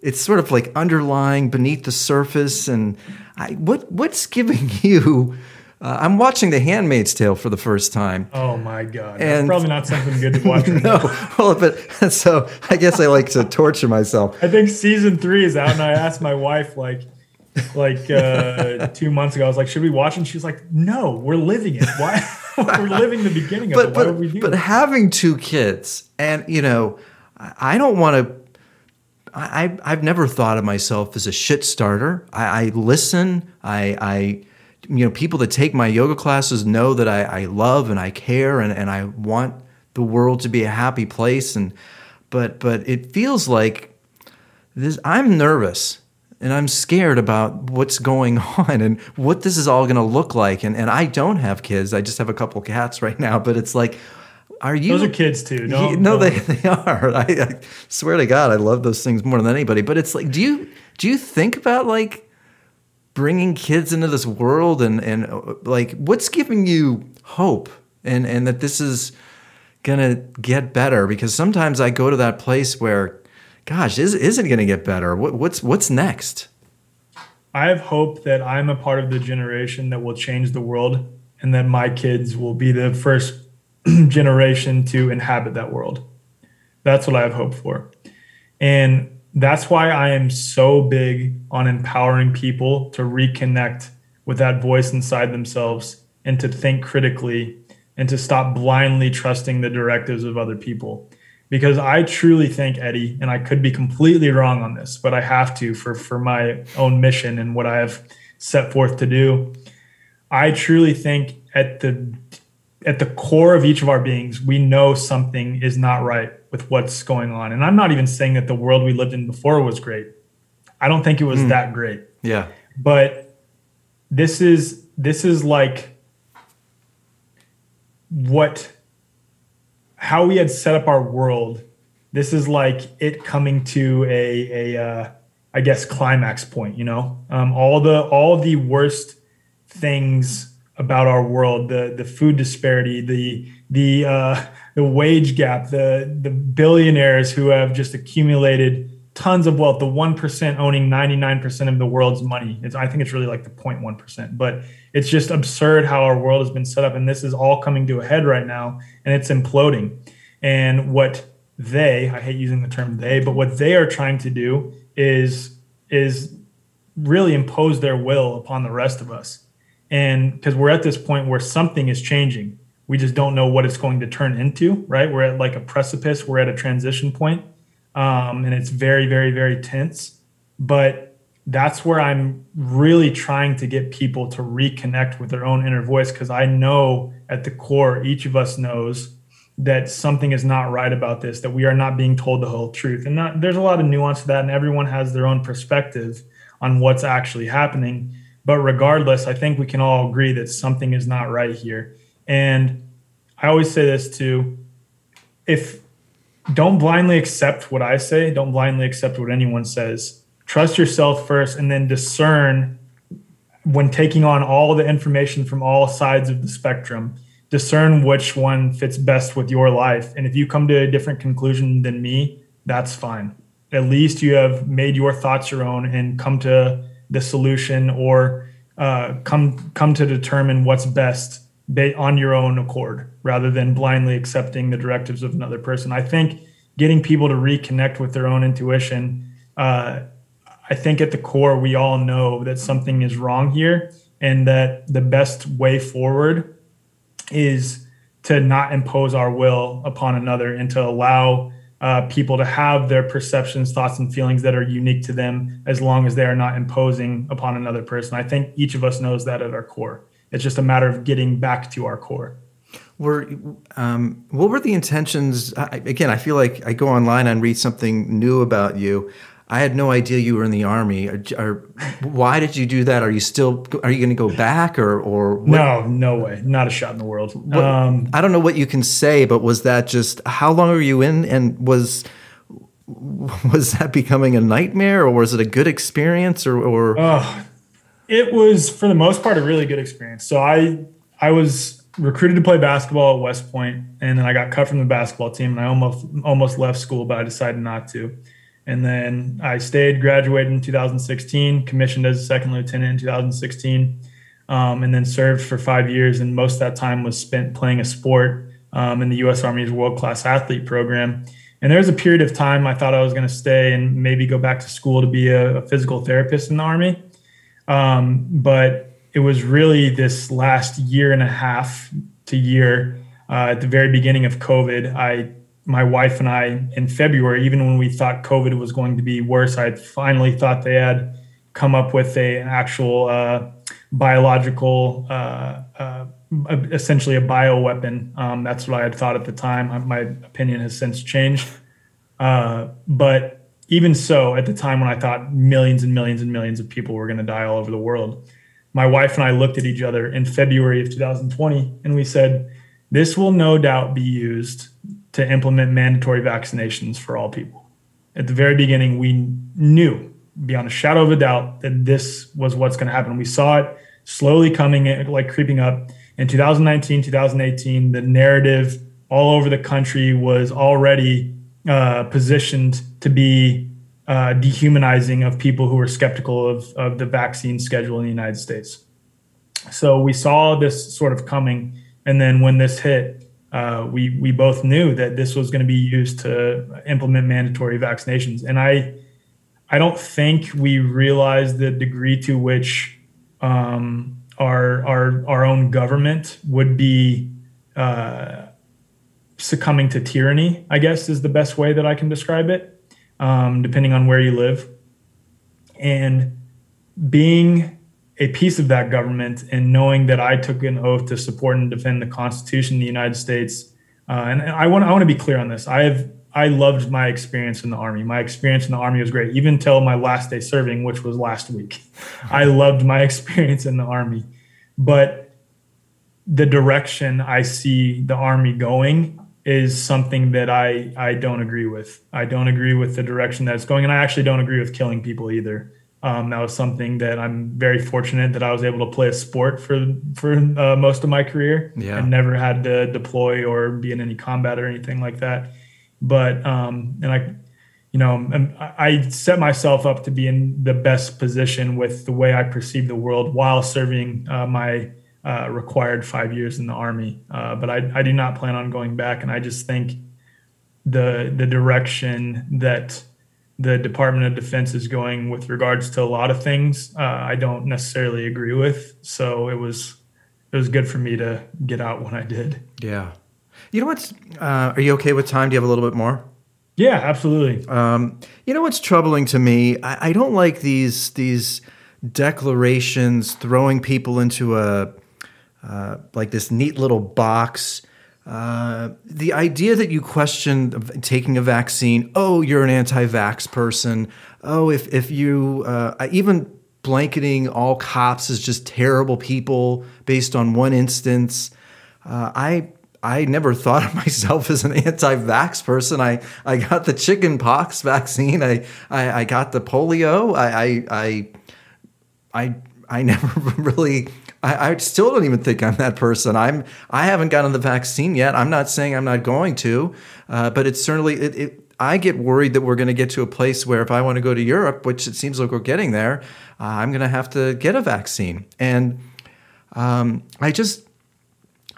it's sort of like underlying beneath the surface. And I, what what's giving you? Uh, I'm watching The Handmaid's Tale for the first time. Oh my god! And That's probably not something good to watch. Right no, well, but so I guess I like to torture myself. I think season three is out, and I asked my wife like, like uh, two months ago. I was like, "Should we watch?" And she's like, "No, we're living it. Why? we're living the beginning of but, it. Why but, would we do but it?" having two kids, and you know, I I don't want to. I I've never thought of myself as a shit starter. I, I listen. I I you know people that take my yoga classes know that I, I love and I care and, and I want the world to be a happy place and but but it feels like this I'm nervous and I'm scared about what's going on and what this is all going to look like and and I don't have kids I just have a couple cats right now but it's like are you Those are kids too. Don't, no, don't- they, they are. I, I swear to God, I love those things more than anybody. But it's like, do you do you think about like bringing kids into this world and and uh, like what's giving you hope and and that this is gonna get better? Because sometimes I go to that place where, gosh, is is it gonna get better? What, what's what's next? I have hope that I'm a part of the generation that will change the world, and that my kids will be the first generation to inhabit that world. That's what I have hope for. And that's why I am so big on empowering people to reconnect with that voice inside themselves and to think critically and to stop blindly trusting the directives of other people. Because I truly think, Eddie, and I could be completely wrong on this, but I have to for, for my own mission and what I have set forth to do. I truly think at the at the core of each of our beings, we know something is not right with what's going on. And I'm not even saying that the world we lived in before was great. I don't think it was that great. Yeah, But this is this is like what how we had set up our world. This is like it coming to a a uh, I guess climax point. You know, um, all the all the worst things about our world the the food disparity the the uh, the wage gap the the billionaires who have just accumulated tons of wealth the 1% owning 99% of the world's money. It's, i think it's really like the 0.1% but it's just absurd how our world has been set up and this is all coming to a head right now and it's imploding. And what they i hate using the term they but what they are trying to do is is really impose their will upon the rest of us. And because we're at this point where something is changing we just don't know what it's going to turn into right? We're at like a precipice we're at a transition point um, and it's very very very tense. But that's where i'm really trying to get people to reconnect with their own inner voice because i know at the core each of us knows that something is not right about this that we are not being told the whole truth. And there's a lot of nuance to that and everyone has their own perspective on what's actually happening. But regardless, I think we can all agree that something is not right here. And I always say this too if don't blindly accept what I say, don't blindly accept what anyone says. Trust yourself first and then discern when taking on all the information from all sides of the spectrum. Discern which one fits best with your life. And if you come to a different conclusion than me, that's fine. At least you have made your thoughts your own and come to the solution or uh, come come to determine what's best on your own accord rather than blindly accepting the directives of another person. I think getting people to reconnect with their own intuition. Uh, I think at the core we all know that something is wrong here, and that the best way forward is to not impose our will upon another and to allow uh, people to have their perceptions, thoughts, and feelings that are unique to them as long as they are not imposing upon another person. I think each of us knows that at our core. It's just a matter of getting back to our core. Were um, what were the intentions? I, again, I feel like I go online and read something new about you. I had no idea you were in the army. Or, or why did you do that? Are you still? Are you going to go back or or what, No, no way. Not a shot in the world. what- Um, I don't know what you can say, but was that just how long are you in? And was was that becoming a nightmare, or was it a good experience, or or Oh, it was for the most part a really good experience. So I I was recruited to play basketball at West Point, and then I got cut from the basketball team, and I almost almost left school, but I decided not to. And then I stayed, graduated in 2016, commissioned as a second lieutenant in 2016, um, and then served for five years. And most of that time was spent playing a sport um, in the U.S. Army's World Class Athlete Program. And there was a period of time I thought I was going to stay and maybe go back to school to be a, a physical therapist in the Army. Um, but it was really this last year and a half to year uh, at the very beginning of COVID. I, my wife and I, in February, even when we thought COVID was going to be worse, I finally thought they had come up with a, an actual uh, biological, uh, uh essentially a bioweapon. Um, that's what I had thought at the time. My opinion has since changed. Uh, but even so, at the time when I thought millions and millions and millions of people were going to die all over the world, my wife and I looked at each other in February of 2020 and we said, this will no doubt be used to implement mandatory vaccinations for all people. At the very beginning, we knew beyond a shadow of a doubt that this was what's going to happen. We saw it slowly coming, like creeping up. In 2019, 2018, the narrative all over the country was already uh, positioned to be uh, dehumanizing of people who are skeptical of, of the vaccine schedule in the United States. So we saw this sort of coming. And then when this hit, uh, we, we both knew that this was going to be used to implement mandatory vaccinations. And I, I don't think we realized the degree to which um, our, our, our own government would be uh, succumbing to tyranny, I guess is the best way that I can describe it, um, depending on where you live. And being a piece of that government and knowing that I took an oath to support and defend the Constitution of the United States. Uh, and I want I want to be clear on this. I have I loved my experience in the army. My experience in the army was great, even till my last day serving, which was last week. I loved my experience in the army, but the direction I see the army going is something that I I don't agree with. I don't agree with the direction that it's going, and I actually don't agree with killing people either. Um, that was something that I'm very fortunate that I was able to play a sport for for uh, most of my career, yeah. and never had to deploy or be in any combat or anything like that. But um, and I, you know, I set myself up to be in the best position with the way I perceive the world while serving uh, my uh, required five years in the army. Uh, but I, I do not plan on going back, and I just think the the direction that the Department of Defense is going with regards to a lot of things, uh, I don't necessarily agree with. So it was it was good for me to get out when I did. Yeah. You know what's? Uh, are you okay with time? Do you have a little bit more? Yeah, absolutely. Um, you know what's troubling to me? I, I don't like these these declarations throwing people into a uh, like this neat little box. Uh, the idea that you question taking a vaccine, oh, you're an anti-vax person. Oh, if if you uh, even blanketing all cops as just terrible people based on one instance. Uh, I I never thought of myself as an anti-vax person. I, I got the chicken pox vaccine. I, I, I got the polio. I, I, I, I, I never really I, I, still don't even think I'm that person. I'm I haven't gotten the vaccine yet. I'm not saying I'm not going to, uh, but it's certainly it, it, I get worried that we're going to get to a place where if I want to go to Europe, which it seems like we're getting there, uh, I'm going to have to get a vaccine. And um, I just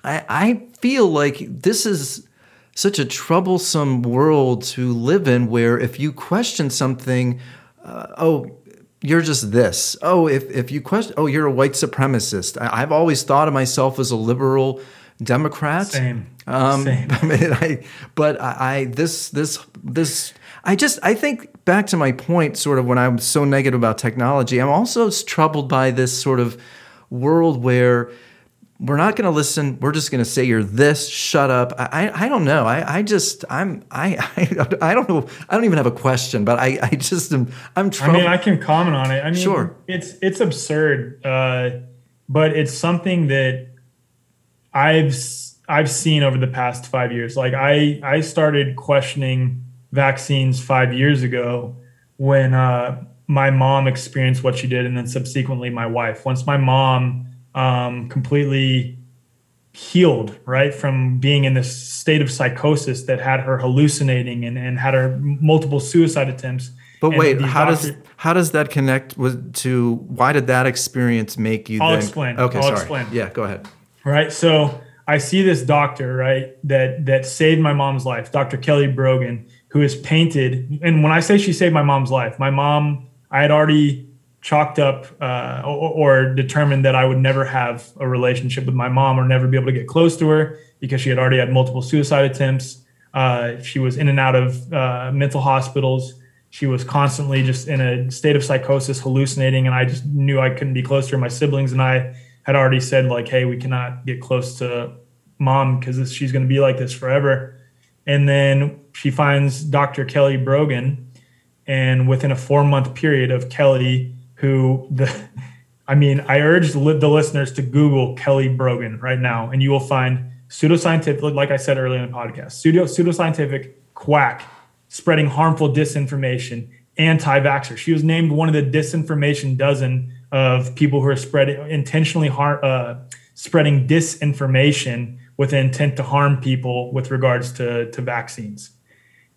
I, I feel like this is such a troublesome world to live in where if you question something, uh, oh, you're just this. Oh, if, if you question, oh, you're a white supremacist. I, have always thought of myself as a liberal Democrat. Same. Um, Same. I mean, I, but I, I, this, this, this, I just, I think back to my point, sort of when I'm so negative about technology, I'm also troubled by this sort of world where we're not going to listen. We're just going to say you're this. Shut up. I, I don't know. I, I just I'm I, I I don't know. I don't even have a question, but I I just am I'm trying. I mean, I can comment on it. I mean, sure. It's it's absurd, uh, but it's something that I've I've seen over the past five years. Like I I started questioning vaccines five years ago when uh, my mom experienced what she did, and then subsequently my wife. Once my mom um, completely healed, right, from being in this state of psychosis that had her hallucinating and, and had her multiple suicide attempts. But wait, how doctors, does how does that connect with to why did that experience make you? I'll then, explain. Okay, I'll sorry. Explain. Yeah, go ahead. Right. So I see this doctor, right, that that saved my mom's life, Dr. Kelly Brogan, who is painted. And when I say she saved my mom's life, my mom, I had already chalked up uh, or, or, determined that I would never have a relationship with my mom or never be able to get close to her because she had already had multiple suicide attempts. Uh, she was in and out of uh, mental hospitals. She was constantly just in a state of psychosis, hallucinating, and I just knew I couldn't be close to her. My siblings and I had already said like, "Hey, we cannot get close to mom because she's going to be like this forever." And then she finds Dr. Kelly Brogan, and within a four month period of Kelly who the I mean, I urge the listeners to Google Kelly Brogan right now, and you will find pseudoscientific, like I said earlier in the podcast, pseudo pseudoscientific quack spreading harmful disinformation, anti-vaxxer. She was named one of the disinformation dozen of people who are spreading intentionally har- uh, spreading disinformation with intent to harm people with regards to, to vaccines.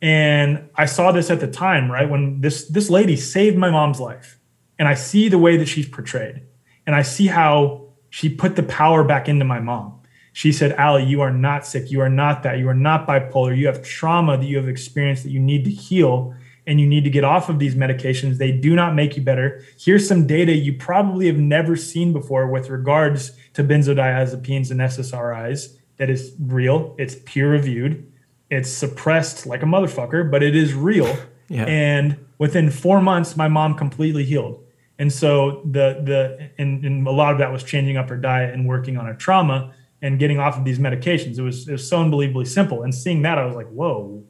And I saw this at the time, right when this this lady saved my mom's life and I see the way that she's portrayed, and I see how she put the power back into my mom. She said, "Ali, you are not sick. You are not that. You are not bipolar. You have trauma that you have experienced that you need to heal." And you need to get off of these medications. They do not make you better. Here's some data you probably have never seen before with regards to benzodiazepines and SSRIs that is real. It's peer reviewed. It's suppressed like a motherfucker, but it is real. Yeah. And within four months, my mom completely healed. And so the the and, and, a lot of that was changing up her diet and working on her trauma and getting off of these medications. It was it was so unbelievably simple. And seeing that, I was like, whoa,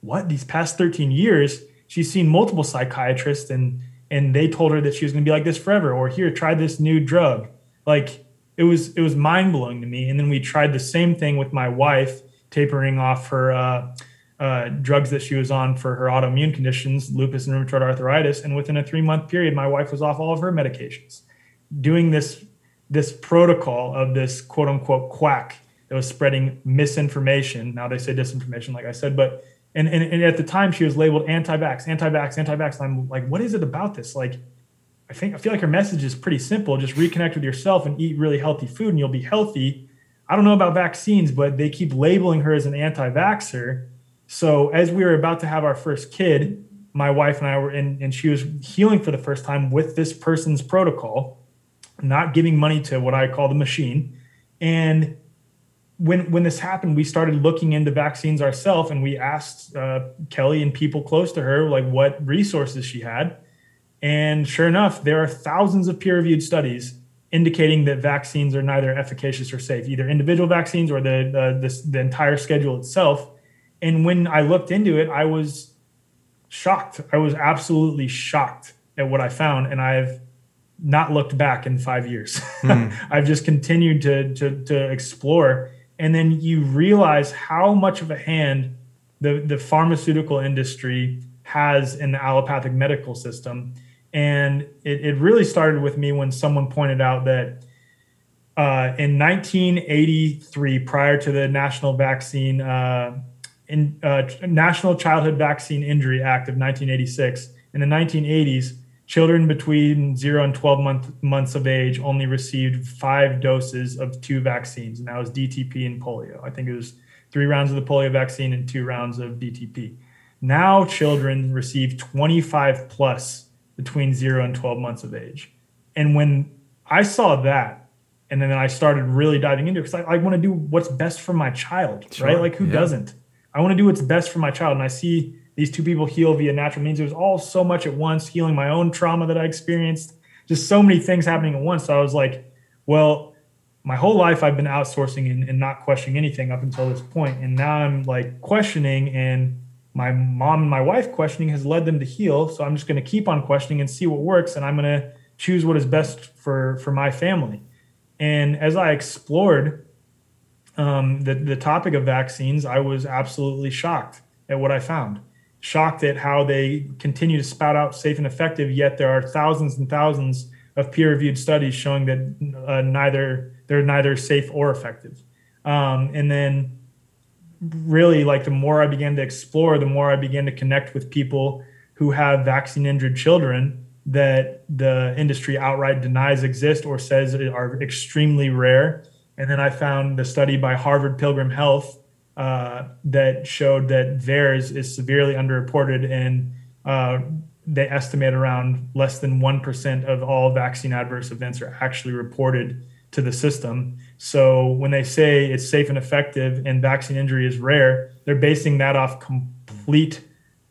what? These past 13 years, she's seen multiple psychiatrists and and they told her that she was gonna be like this forever, or here, try this new drug. Like it was it was mind blowing to me. And then we tried the same thing with my wife, tapering off her uh, uh, drugs that she was on for her autoimmune conditions, lupus and rheumatoid arthritis. And within a three month period, my wife was off all of her medications, doing this this protocol of this quote unquote quack that was spreading misinformation. Now they say disinformation, like I said, but and, and, and at the time she was labeled anti-vax, anti-vax, anti-vax. I'm like, what is it about this? Like, I think I feel like her message is pretty simple. Just reconnect with yourself and eat really healthy food, and you'll be healthy. I don't know about vaccines, but they keep labeling her as an anti-vaxxer so as we were about to have our first kid, my wife and I were in, and she was healing for the first time with this person's protocol, not giving money to what I call the machine. And when when this happened, we started looking into vaccines ourselves, and we asked uh, Kelly and people close to her like what resources she had. And sure enough, there are thousands of peer-reviewed studies indicating that vaccines are neither efficacious or safe, either individual vaccines or the the, the entire schedule itself and when I looked into it, I was shocked. I was absolutely shocked at what I found. And I've not looked back in five years. Mm. I've just continued to, to, to explore. And then you realize how much of a hand the, the pharmaceutical industry has in the allopathic medical system. And it, it really started with me when someone pointed out that uh, in 1983, prior to the national vaccine uh, in, uh, National Childhood Vaccine Injury Act of 1986. In the 1980s, children between 0 and 12 month, months of age only received five doses of two vaccines, and that was DTP and polio. I think it was three rounds of the polio vaccine and two rounds of DTP. Now, children receive 25 plus between 0 and 12 months of age. And when I saw that, and then I started really diving into it because I, I want to do what's best for my child, sure. right? Like, who yeah. doesn't? I want to do what's best for my child. And I see these two people heal via natural means. It was all so much at once, healing my own trauma that I experienced, just so many things happening at once. So I was like, well, my whole life I've been outsourcing and, and not questioning anything up until this point. And now I'm like questioning and my mom and my wife questioning has led them to heal. So I'm just going to keep on questioning and see what works. And I'm going to choose what is best for, for my family. And as I explored um, the, the topic of vaccines, I was absolutely shocked at what I found. Shocked at how they continue to spout out safe and effective, yet there are thousands and thousands of peer-reviewed studies showing that uh, neither they're neither safe or effective. Um, and then, really, like the more I began to explore, the more I began to connect with people who have vaccine-injured children that the industry outright denies exist or says are extremely rare and then I found the study by Harvard Pilgrim Health uh, that showed that VAERS is severely underreported and uh, they estimate around less than 1% of all vaccine adverse events are actually reported to the system. So when they say it's safe and effective and vaccine injury is rare, they're basing that off complete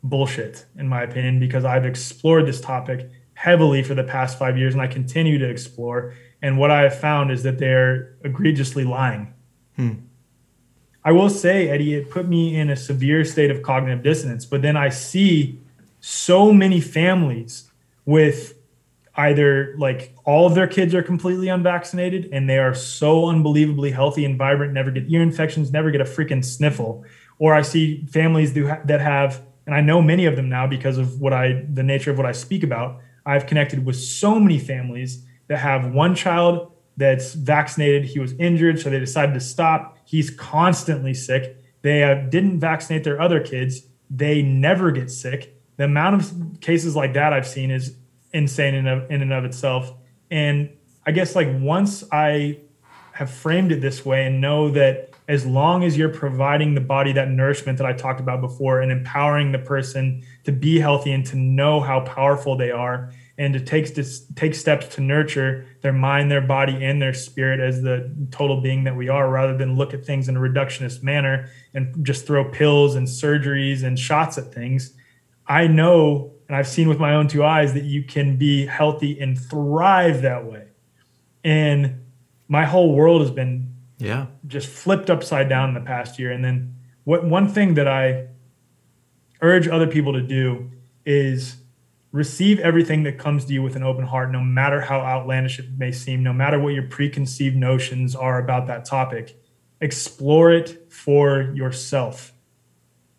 bullshit, in my opinion, because I've explored this topic heavily for the past five years and I continue to explore. And what I have found is that they're egregiously lying. Hmm. I will say, Eddie, it put me in a severe state of cognitive dissonance. But then I see so many families with either like all of their kids are completely unvaccinated and they are so unbelievably healthy and vibrant, never get ear infections, never get a freaking sniffle. Or I see families that have, and I know many of them now because of what I, the nature of what I speak about. I've connected with so many families that have one child that's vaccinated. He was injured, so they decided to stop. He's constantly sick. They uh, didn't vaccinate their other kids. They never get sick. The amount of cases like that I've seen is insane in, in and of itself. And I guess like once I have framed it this way and know that as long as you're providing the body that nourishment that I talked about before and empowering the person to be healthy and to know how powerful they are and to take take steps to nurture their mind, their body, and their spirit as the total being that we are, rather than look at things in a reductionist manner and just throw pills and surgeries and shots at things. I know, and I've seen with my own two eyes, that you can be healthy and thrive that way. And my whole world has been yeah just flipped upside down in the past year. And then what one thing that I urge other people to do is receive everything that comes to you with an open heart, no matter how outlandish it may seem, no matter what your preconceived notions are about that topic. Explore it for yourself.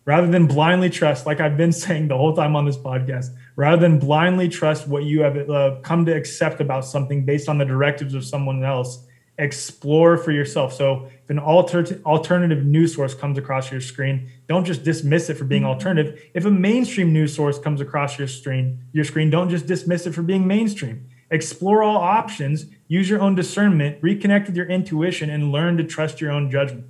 Rather than blindly trust, like I've been saying the whole time on this podcast, rather than blindly trust what you have uh, come to accept about something based on the directives of someone else, explore for yourself. So if an alter- alternative news source comes across your screen, don't just dismiss it for being mm-hmm. alternative. If a mainstream news source comes across your screen, your screen, don't just dismiss it for being mainstream. Explore all options, use your own discernment, reconnect with your intuition, and learn to trust your own judgment.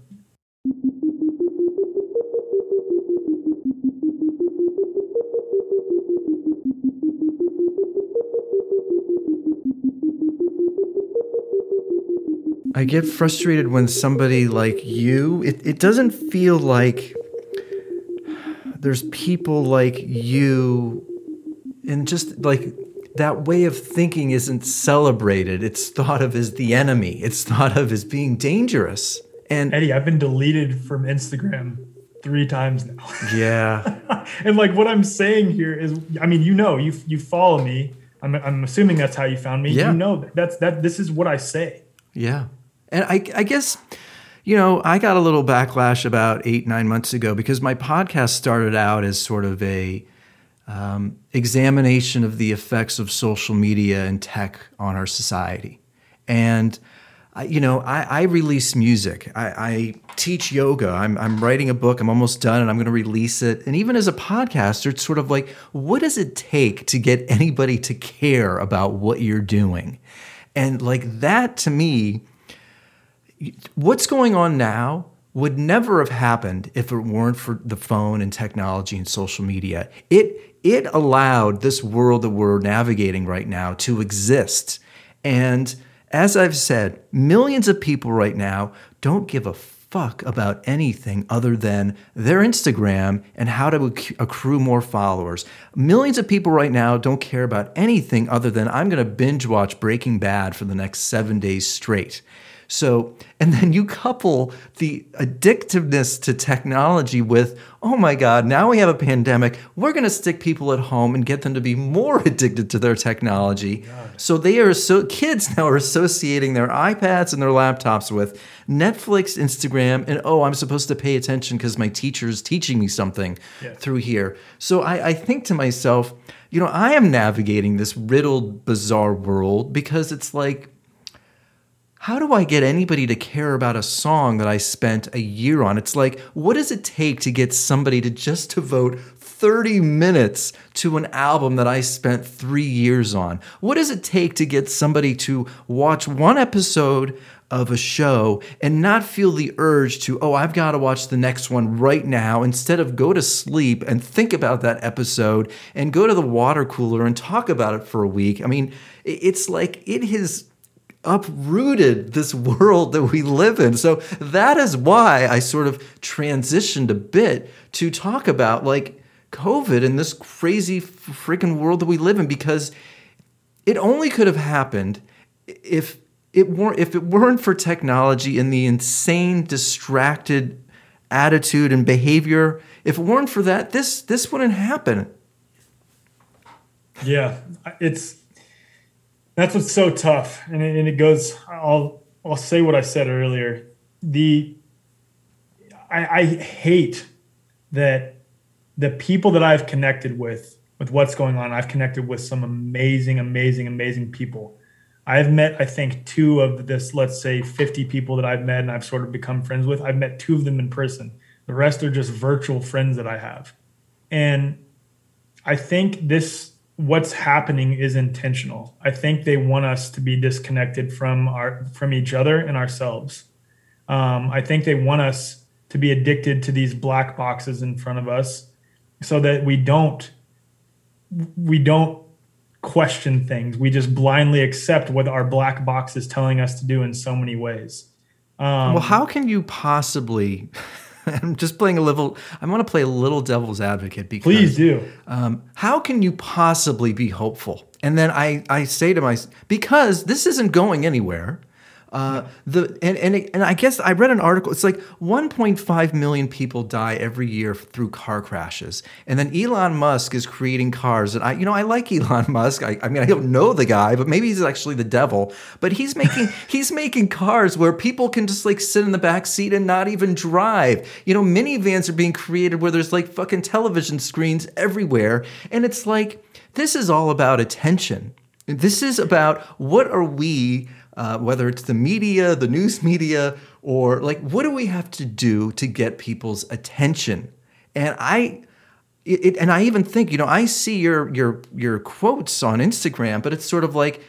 I get frustrated when somebody like you, it, it doesn't feel like there's people like you and just like that way of thinking isn't celebrated. It's thought of as the enemy. It's thought of as being dangerous. And Eddie, I've been deleted from Instagram three times now. Yeah. and like what I'm saying here is, I mean, you know, you you follow me. I'm, I'm assuming that's how you found me. Yeah. You know that's that. This is what I say. Yeah. And I, I guess, you know, I got a little backlash about eight, nine months ago because my podcast started out as sort of a um, examination of the effects of social media and tech on our society. And, you know, I, I release music. I, I, teach yoga. I'm, I'm writing a book. I'm almost done and I'm going to release it. And even as a podcaster, it's sort of like, what does it take to get anybody to care about what you're doing? And like that to me, what's going on now would never have happened if it weren't for the phone and technology and social media. It it allowed this world that we're navigating right now to exist. And as I've said, millions of people right now don't give a fuck about anything other than their Instagram and how to accrue more followers. Millions of people right now don't care about anything other than I'm going to binge watch Breaking Bad for the next seven days straight. So, and then you couple the addictiveness to technology with, oh my God, now we have a pandemic. We're going to stick people at home and get them to be more addicted to their technology. God. So they are so kids now are associating their iPads and their laptops with Netflix, Instagram, and oh, I'm supposed to pay attention because my teacher is teaching me something yeah. through here. So I, I think to myself, you know, I am navigating this riddled, bizarre world because it's like how do I get anybody to care about a song that I spent a year on? It's like, what does it take to get somebody to just to vote 30 minutes to an album that I spent three years on? What does it take to get somebody to watch one episode of a show and not feel the urge to, oh, I've got to watch the next one right now, instead of go to sleep and think about that episode and go to the water cooler and talk about it for a week? I mean, it's like it has uprooted this world that we live in. So that is why I sort of transitioned a bit to talk about like COVID and this crazy freaking world that we live in because it only could have happened if it weren't if it weren't for technology and the insane distracted attitude and behavior if it weren't for that this this wouldn't happen yeah it's that's what's so tough and it, and it goes i'll i'll say what i said earlier the I, I hate that the people that i've connected with with what's going on i've connected with some amazing amazing amazing people I've met, I think, two of this, let's say 50 people that I've met and I've sort of become friends with. I've met two of them in person. The rest are just virtual friends that I have. And I think this, what's happening is intentional. I think they want us to be disconnected from our, from each other and ourselves. Um, I think they want us to be addicted to these black boxes in front of us so that we don't, we don't question things. We just blindly accept what our black box is telling us to do in so many ways. Um, well, how can you possibly? I'm just playing a little. I want to play a little devil's advocate because please do. Um, how can you possibly be hopeful? And then I I say to myself because this isn't going anywhere. Uh, the and and, and I guess I read an article. It's like 1.5 million people die every year through car crashes, and then Elon Musk is creating cars. And I, you know, I like Elon Musk. I, I mean, I don't know the guy, but maybe he's actually the devil. But he's making he's making cars where people can just like sit in the back seat and not even drive. You know, minivans are being created where there's like fucking television screens everywhere, and it's like this is all about attention. This is about what are we uh, whether it's the media, the news media, or like what do we have to do to get people's attention? And I, it, and I even think, you know, I see your your your quotes on Instagram, but it's sort of like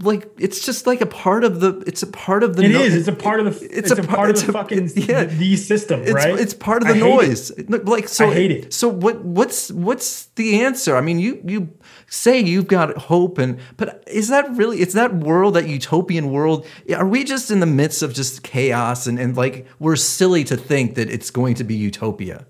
like it's just like a part of the it's a part of the It no- is. it's a part of the it's, it's a, a, part of the a, fucking yeah, the, the system it's, right it's part of the noise it. like so I hate it so what what's what's the answer i mean you you say you've got hope and but is that really it's that world that utopian world are we just in the midst of just chaos and and like we're silly to think that it's going to be utopia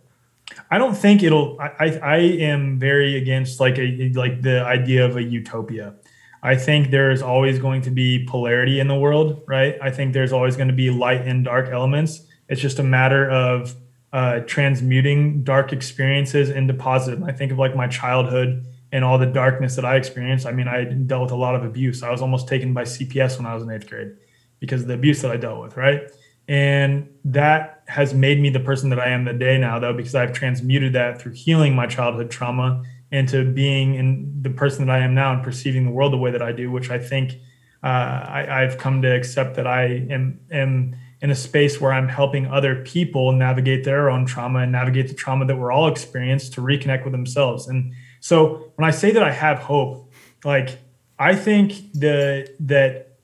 I don't think it'll. I, I am very against like a like the idea of a utopia. I think there's always going to be polarity in the world, right? I think there's always going to be light and dark elements. It's just a matter of uh, transmuting dark experiences into positive. I think of like my childhood and all the darkness that I experienced. I mean, I dealt with a lot of abuse. I was almost taken by CPS when I was in eighth grade because of the abuse that I dealt with, right? And that has made me the person that I am today now, though, because I've transmuted that through healing my childhood trauma into being in the person that I am now and perceiving the world the way that I do, which I think uh, I, have come to accept that I am, am in a space where I'm helping other people navigate their own trauma and navigate the trauma that we're all experienced to reconnect with themselves. And so when I say that I have hope, like I think the that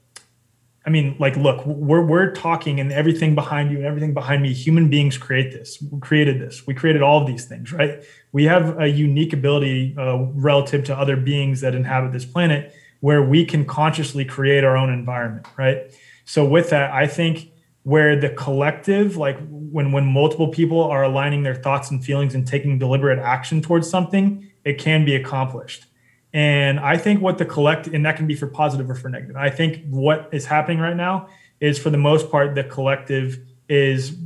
I mean, like, look, we're we're talking, and everything behind you and everything behind me. Human beings create this. We created this. We created all of these things, right? We have a unique ability uh, relative to other beings that inhabit this planet, where we can consciously create our own environment, right? So, with that, I think where the collective, like when when multiple people are aligning their thoughts and feelings and taking deliberate action towards something, it can be accomplished and I think what the collect, and that can be for positive or for negative. I think what is happening right now is for the most part, the collective is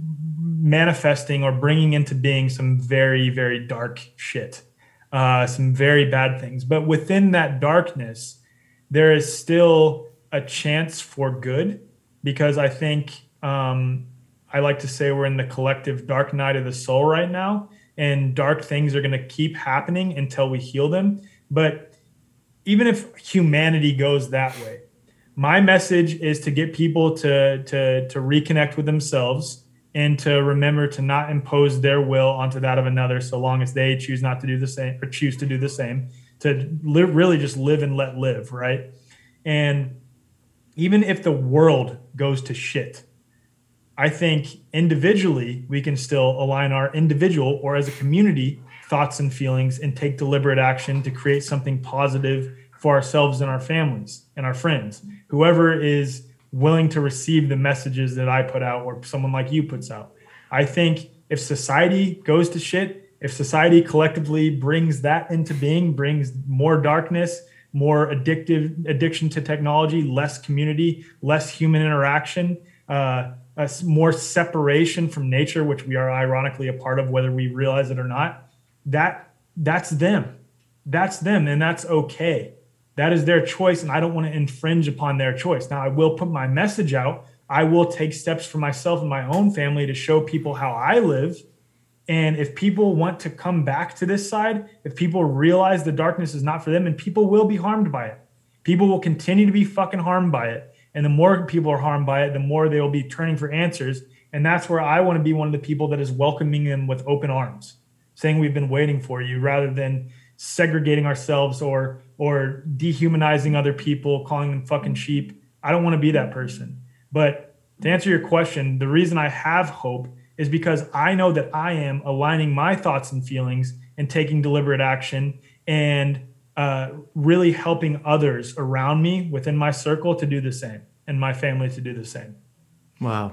manifesting or bringing into being some very, very dark shit, uh, some very bad things. But within that darkness, there is still a chance for good because I think um, I like to say we're in the collective dark night of the soul right now, and dark things are going to keep happening until we heal them. But even if humanity goes that way, my message is to get people to to to reconnect with themselves and to remember to not impose their will onto that of another so long as they choose not to do the same or choose to do the same to really just live and let live right and even if the world goes to shit i think individually we can still align our individual or as a community thoughts and feelings and take deliberate action to create something positive for ourselves and our families and our friends whoever is willing to receive the messages that I put out or someone like you puts out. I think if society goes to shit, if society collectively brings that into being, brings more darkness, more addictive addiction to technology, less community, less human interaction, uh, more separation from nature, which we are ironically a part of, whether we realize it or not. That that's them. That's them, and that's okay. That is their choice, and I don't want to infringe upon their choice. Now, I will put my message out. I will take steps for myself and my own family to show people how I live. And if people want to come back to this side, if people realize the darkness is not for them, and people will be harmed by it, people will continue to be fucking harmed by it. And the more people are harmed by it, the more they will be turning for answers. And that's where I want to be one of the people that is welcoming them with open arms, saying we've been waiting for you rather than segregating ourselves or or dehumanizing other people, calling them fucking sheep. I don't want to be that person. But to answer your question, the reason I have hope is because I know that I am aligning my thoughts and feelings and taking deliberate action and uh, really helping others around me within my circle to do the same and my family to do the same. Wow.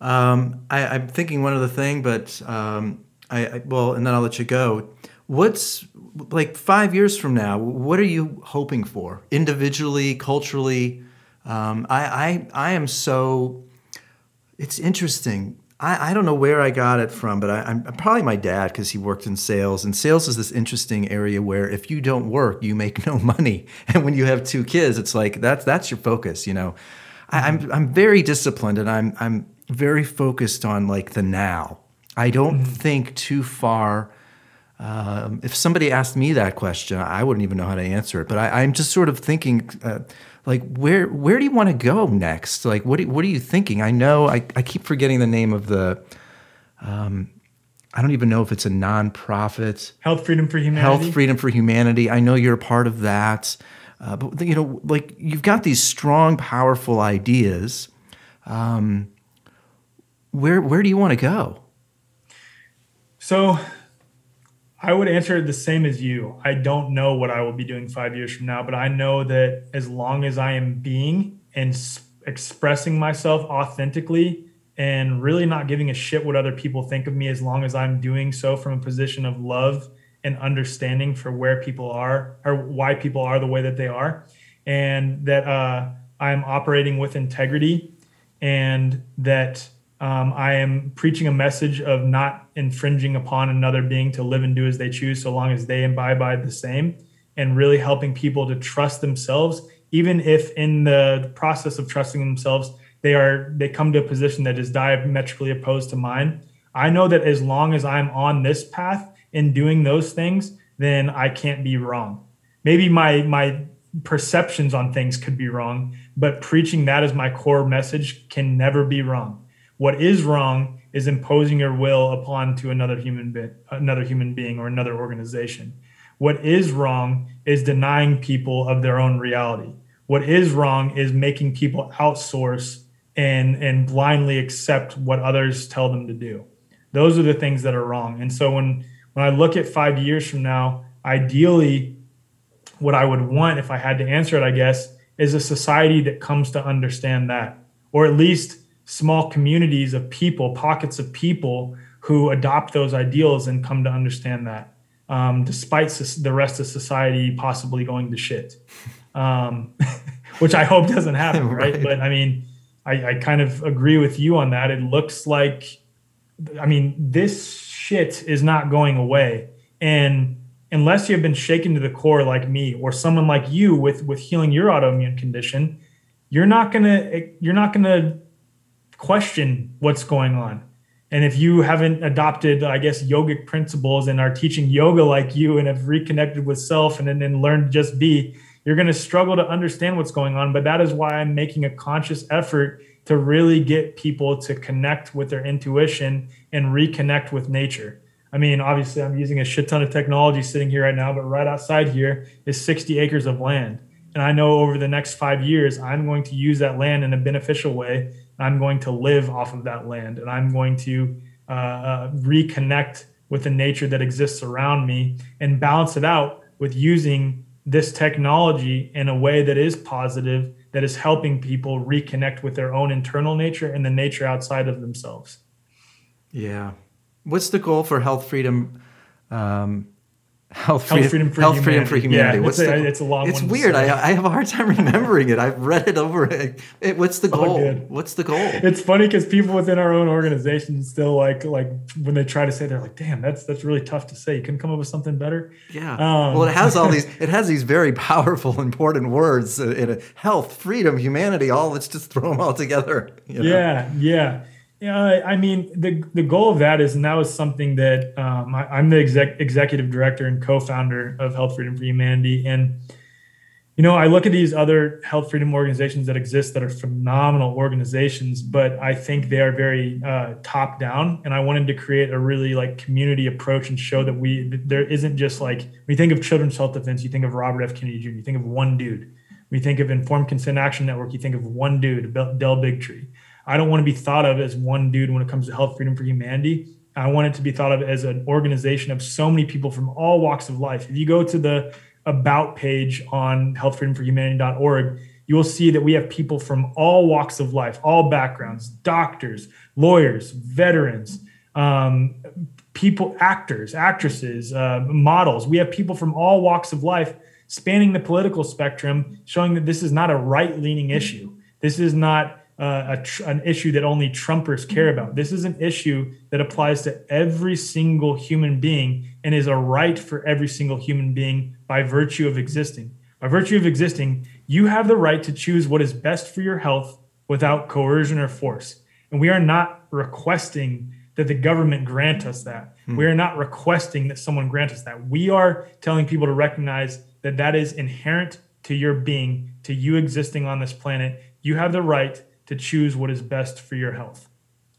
Um, I, am thinking one other thing, but um, I, I, well, and then I'll let you go. What's like five years from now? What are you hoping for individually, culturally? Um, I, I I am so. It's interesting. I, I don't know where I got it from, but I, am probably my dad because he worked in sales. And sales is this interesting area where if you don't work, you make no money. And when you have two kids, it's like that's that's your focus. You know, I, I'm I'm very disciplined and I'm I'm very focused on like the now. I don't mm-hmm. think too far um, if somebody asked me that question, I wouldn't even know how to answer it. But I, am just sort of thinking, uh, like, where where do you want to go next? Like, what do, what are you thinking? I know I, I keep forgetting the name of the. Um, I don't even know if it's a nonprofit. Health Freedom for Humanity. Health Freedom for Humanity. I know you're a part of that, uh, but you know, like you've got these strong, powerful ideas. Um, where where do you want to go? So I would answer the same as you. I don't know what I will be doing five years from now, but I know that as long as I am being and expressing myself authentically and really not giving a shit what other people think of me, as long as I'm doing so from a position of love and understanding for where people are or why people are the way that they are, and that uh, I'm operating with integrity and that um, I am preaching a message of not infringing upon another being to live and do as they choose, so long as they imbibe by the same, and really helping people to trust themselves, even if in the process of trusting themselves they are they come to a position that is diametrically opposed to mine. I know that as long as I'm on this path in doing those things, then I can't be wrong. Maybe my my perceptions on things could be wrong, but preaching that as my core message can never be wrong what is wrong is imposing your will upon to another human bit, another human being or another organization. What is wrong is denying people of their own reality. What is wrong is making people outsource and and blindly accept what others tell them to do. Those are the things that are wrong. And so when when I look at 5 years from now, ideally what I would want if I had to answer it, I guess, is a society that comes to understand that or at least small communities of people, pockets of people who adopt those ideals and come to understand that, um, despite the rest of society possibly going to shit, um, which I hope doesn't happen, right? right? But I mean, I, I kind of agree with you on that. It looks like, I mean, this shit is not going away, and unless you have been shaken to the core like me or someone like you with with healing your autoimmune condition, you're not gonna you're not gonna question what's going on. And if you haven't adopted, I guess, yogic principles and are teaching yoga like you and have reconnected with self and then learned to just be, you're going to struggle to understand what's going on. But that is why I'm making a conscious effort to really get people to connect with their intuition and reconnect with nature. I mean, obviously, I'm using a shit ton of technology sitting here right now, but right outside here is 60 acres of land. And I know over the next five years, I'm going to use that land in a beneficial way. I'm going to live off of that land and I'm going to uh, uh, reconnect with the nature that exists around me and balance it out with using this technology in a way that is positive, that is helping people reconnect with their own internal nature and the nature outside of themselves. Yeah. What's the goal for health freedom um, Health freedom, health freedom for health humanity. Freedom for humanity. Yeah, what's it's, the, a, it's a long. It's weird. I, I have a hard time remembering it. I've read it over. It, what's the goal? Oh, what's the goal? It's funny because people within our own organization still like like when they try to say they're like, "Damn, that's that's really tough to say." You can come up with something better. Yeah. Um, well, it has all these. It has these very powerful, important words in a health, freedom, humanity. All let's just throw them all together. You know? Yeah. Yeah. Yeah, I mean the the goal of that is, and that was something that um, I, am the exec, executive director and co-founder of Health Freedom for Humanity, and you know I look at these other health freedom organizations that exist that are phenomenal organizations, but I think they are very uh, top down, and I wanted to create a really like community approach and show that we there isn't just like when you think of Children's Health Defense, you think of Robert F. Kennedy Jr., you think of one dude. We think of Informed Consent Action Network, you think of one dude, Del Bigtree I don't want to be thought of as one dude when it comes to health freedom for humanity. I want it to be thought of as an organization of so many people from all walks of life. If you go to the about page on healthfreedomforhumanity.org, you will see that we have people from all walks of life, all backgrounds, doctors, lawyers, veterans, um, people, actors, actresses, uh, models. We have people from all walks of life spanning the political spectrum, showing that this is not a right leaning issue. This is not uh, tr- an issue that only Trumpers care about. This is an issue that applies to every single human being and is a right for every single human being by virtue of existing. By virtue of existing, you have the right to choose what is best for your health without coercion or force. And we are not requesting that the government grant us that. Hmm. We are not requesting that someone grant us that. We are telling people to recognize that that is inherent to your being, to you existing on this planet. You have the right to choose what is best for your health.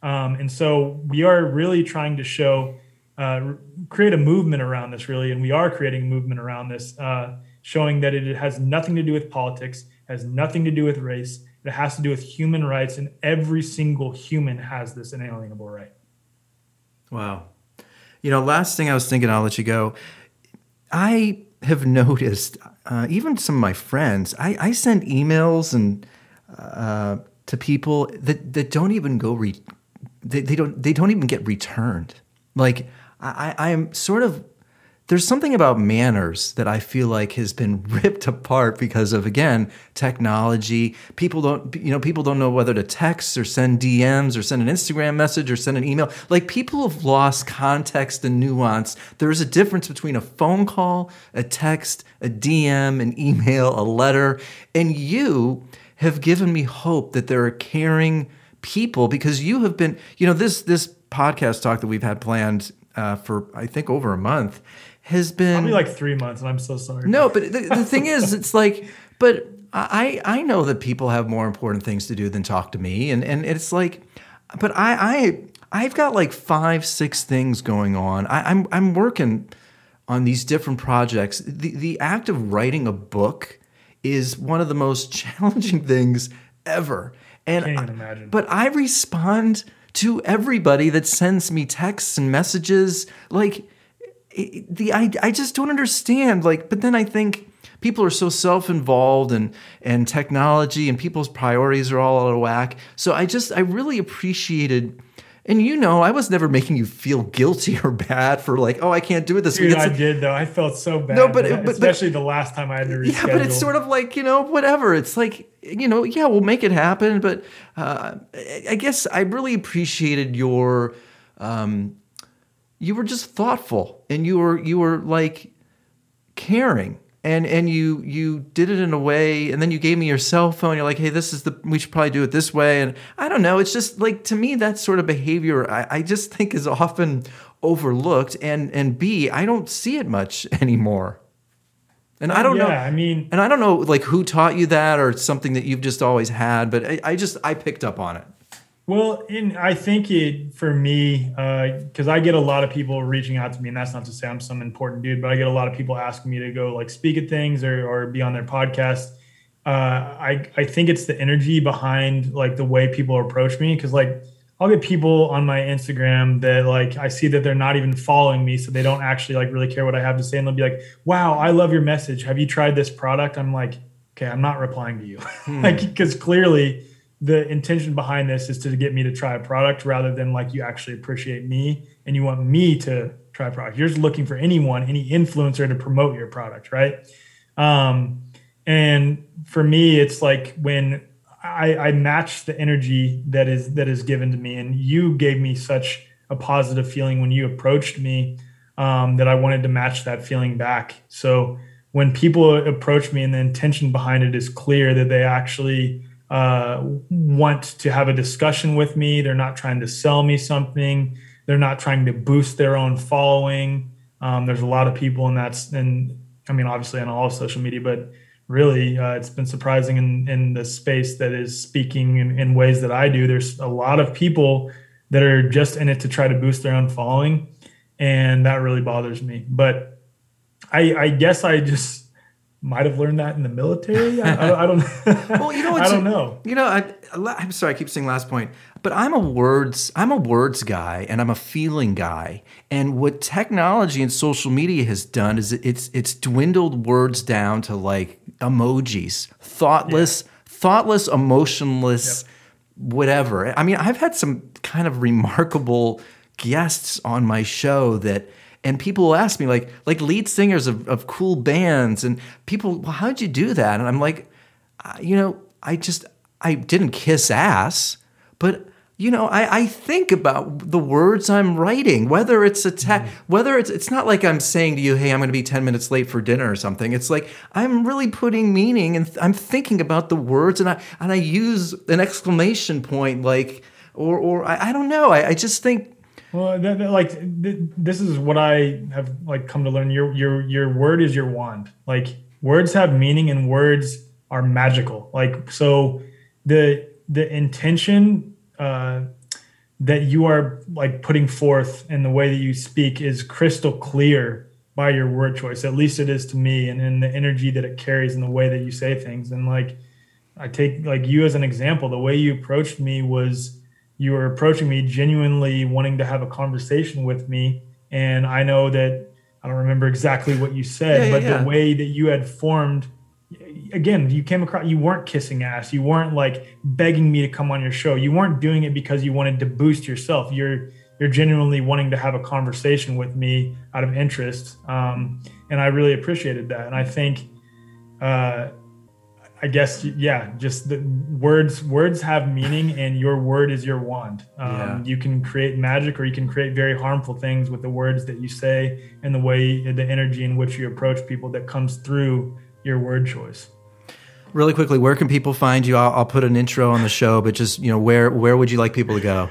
Um, and so we are really trying to show, uh, create a movement around this, really, and we are creating a movement around this, uh, showing that it has nothing to do with politics, has nothing to do with race. It has to do with human rights, and every single human has this inalienable right. Wow. You know, last thing I was thinking, I'll let you go. I have noticed, uh, even some of my friends, I, I send emails and uh, to people that, that don't even go re, they, they don't they don't even get returned. Like I, I am sort of there's something about manners that I feel like has been ripped apart because of again technology. People don't you know people don't know whether to text or send DMs or send an Instagram message or send an email. Like people have lost context and nuance. There's a difference between a phone call, a text, a DM, an email, a letter, and you have given me hope that there are caring people because you have been, you know, this this podcast talk that we've had planned uh, for I think over a month has been probably like three months, and I'm so sorry. No, but the, the thing is, it's like, but I I know that people have more important things to do than talk to me, and and it's like, but I I I've got like five six things going on. I, I'm I'm working on these different projects. The the act of writing a book is one of the most challenging things ever. And Can't even imagine. but I respond to everybody that sends me texts and messages like the I, I just don't understand like but then I think people are so self-involved and and technology and people's priorities are all out of whack. So I just I really appreciated and you know, I was never making you feel guilty or bad for like, oh, I can't do it this Dude, week. I did though. I felt so bad. No, but, but especially but, the last time I had to reschedule. Yeah, but it's sort of like you know, whatever. It's like you know, yeah, we'll make it happen. But uh, I guess I really appreciated your. Um, you were just thoughtful, and you were you were like caring and and you you did it in a way and then you gave me your cell phone you're like hey this is the we should probably do it this way and i don't know it's just like to me that sort of behavior i, I just think is often overlooked and and b i don't see it much anymore And I don't yeah, know. I mean, And I don't know like who taught you that or something that you've just always had, but I, I just I picked up on it. Well, and I think it for me because I get a lot of people reaching out to me, and that's not to say I'm some important dude, but I get a lot of people asking me to go like speak at things or, or be on their podcast. Uh, I I think it's the energy behind like the way people approach me because like I'll get people on my Instagram that like I see that they're not even following me, so they don't actually like really care what I have to say, and they'll be like, "Wow, I love your message. Have you tried this product?" I'm like, "Okay, I'm not replying to you," like because clearly the intention behind this is to get me to try a product rather than like you actually appreciate me and you want me to try a product. You're just looking for anyone, any influencer to promote your product, right? Um, and for me, it's like when I, I match the energy that is that is given to me, and you gave me such a positive feeling when you approached me um, that I wanted to match that feeling back. So when people approach me and the intention behind it is clear that they actually uh, want to have a discussion with me, they're not trying to sell me something, they're not trying to boost their own following. Um, there's a lot of people, and that's and I mean obviously on all of social media, but really uh, it's been surprising in, in the space that is speaking in, in ways that I do. There's a lot of people that are just in it to try to boost their own following, and that really bothers me. But I, I guess I just might have learned that in the military. I, I, don't. Well, you know, I don't know. You know, I, I'm sorry, I keep saying last point, but I'm a words, I'm a words guy, and I'm a feeling guy. And what technology and social media has done is it's it's dwindled words down to like emojis, thoughtless, thoughtless, emotionless, whatever. I mean, I've had some kind of remarkable guests on my show that and people will ask me like like lead singers of, of cool bands and people well how'd you do that? And i'm like "Uh, you know i just i didn't kiss ass but you know i, I think about the words i'm writing whether it's a ta- whether it's it's not like i'm saying to you hey i'm going to be 10 minutes late for dinner or something it's like i'm really putting meaning and th- i'm thinking about the words and i and i use an exclamation point like or or i, I don't know. I, I just think Well, like th- this is what I have like come to learn. Your your your word is your wand. Like words have meaning and words are magical. Like so, the the intention uh, that you are like putting forth in the way that you speak is crystal clear by your word choice. At least it is to me, and in the energy that it carries in the way that you say things. And like I take like you as an example, the way you approached me was you were approaching me genuinely wanting to have a conversation with me. And I know that I don't remember exactly what you said, Yeah, but yeah. the way that you had formed, again, you came across, you weren't kissing ass. You weren't like begging me to come on your show. You weren't doing it because you wanted to boost yourself. You're, you're genuinely wanting to have a conversation with me out of interest. Um, and I really appreciated that. And I think, uh, I guess yeah, just the words words have meaning, and your word is your wand. Um, Yeah. You can create magic, or you can create very harmful things with the words that you say and the way the energy in which you approach people that comes through your word choice. Really quickly, where can people find you? I'll, I'll put an intro on the show, but just you know, where where would you like people to go?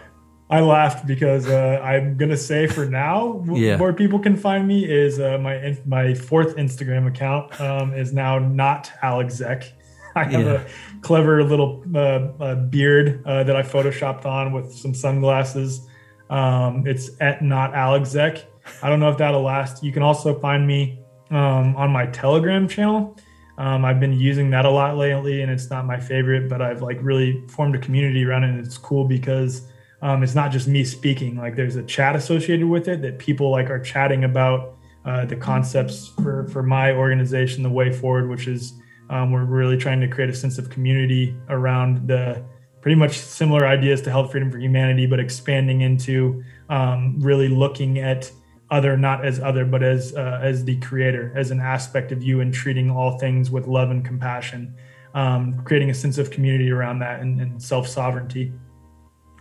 I laughed because uh, I'm gonna say for now Yeah. where people can find me is uh, my my fourth Instagram account um, is now not Alec Zeck. I have Yeah. a clever little uh, uh, beard uh, that I photoshopped on with some sunglasses. Um, it's at not Alec Zeck. I don't know if that'll last. You can also find me um, on my Telegram channel. Um, I've been using that a lot lately, and it's not my favorite, but I've like really formed a community around it, and it's cool because um, it's not just me speaking. Like there's a chat associated with it that people like are chatting about uh, the concepts for for my organization, the way forward, which is um, we're really trying to create a sense of community around the pretty much similar ideas to health freedom for humanity, but expanding into um, really looking at other not as other but as uh, as the creator as an aspect of you and treating all things with love and compassion. Um, creating a sense of community around that and, and self-sovereignty.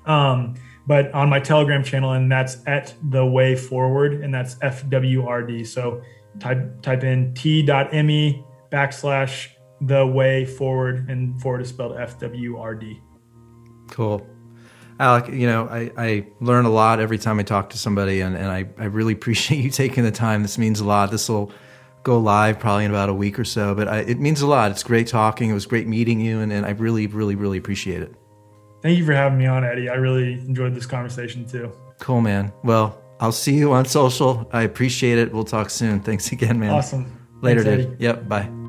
Um, but on my telegram channel and that's at the way forward and that's fwrd so type type in t.me backslash the way forward and forward is spelled fwrd Cool. Alec, you know, I, I learn a lot every time I talk to somebody, and, and I, I really appreciate you taking the time. This means a lot. This will go live probably in about a week or so. But I, it means a lot. It's great talking. It was great meeting you, and, and I really, really, really appreciate it. Thank you for having me on, Eddie. I really enjoyed this conversation too. Cool, man. Well, I'll see you on social. I appreciate it. We'll talk soon. Thanks again, man. Awesome. Later, Thanks, dude. Yep. Bye.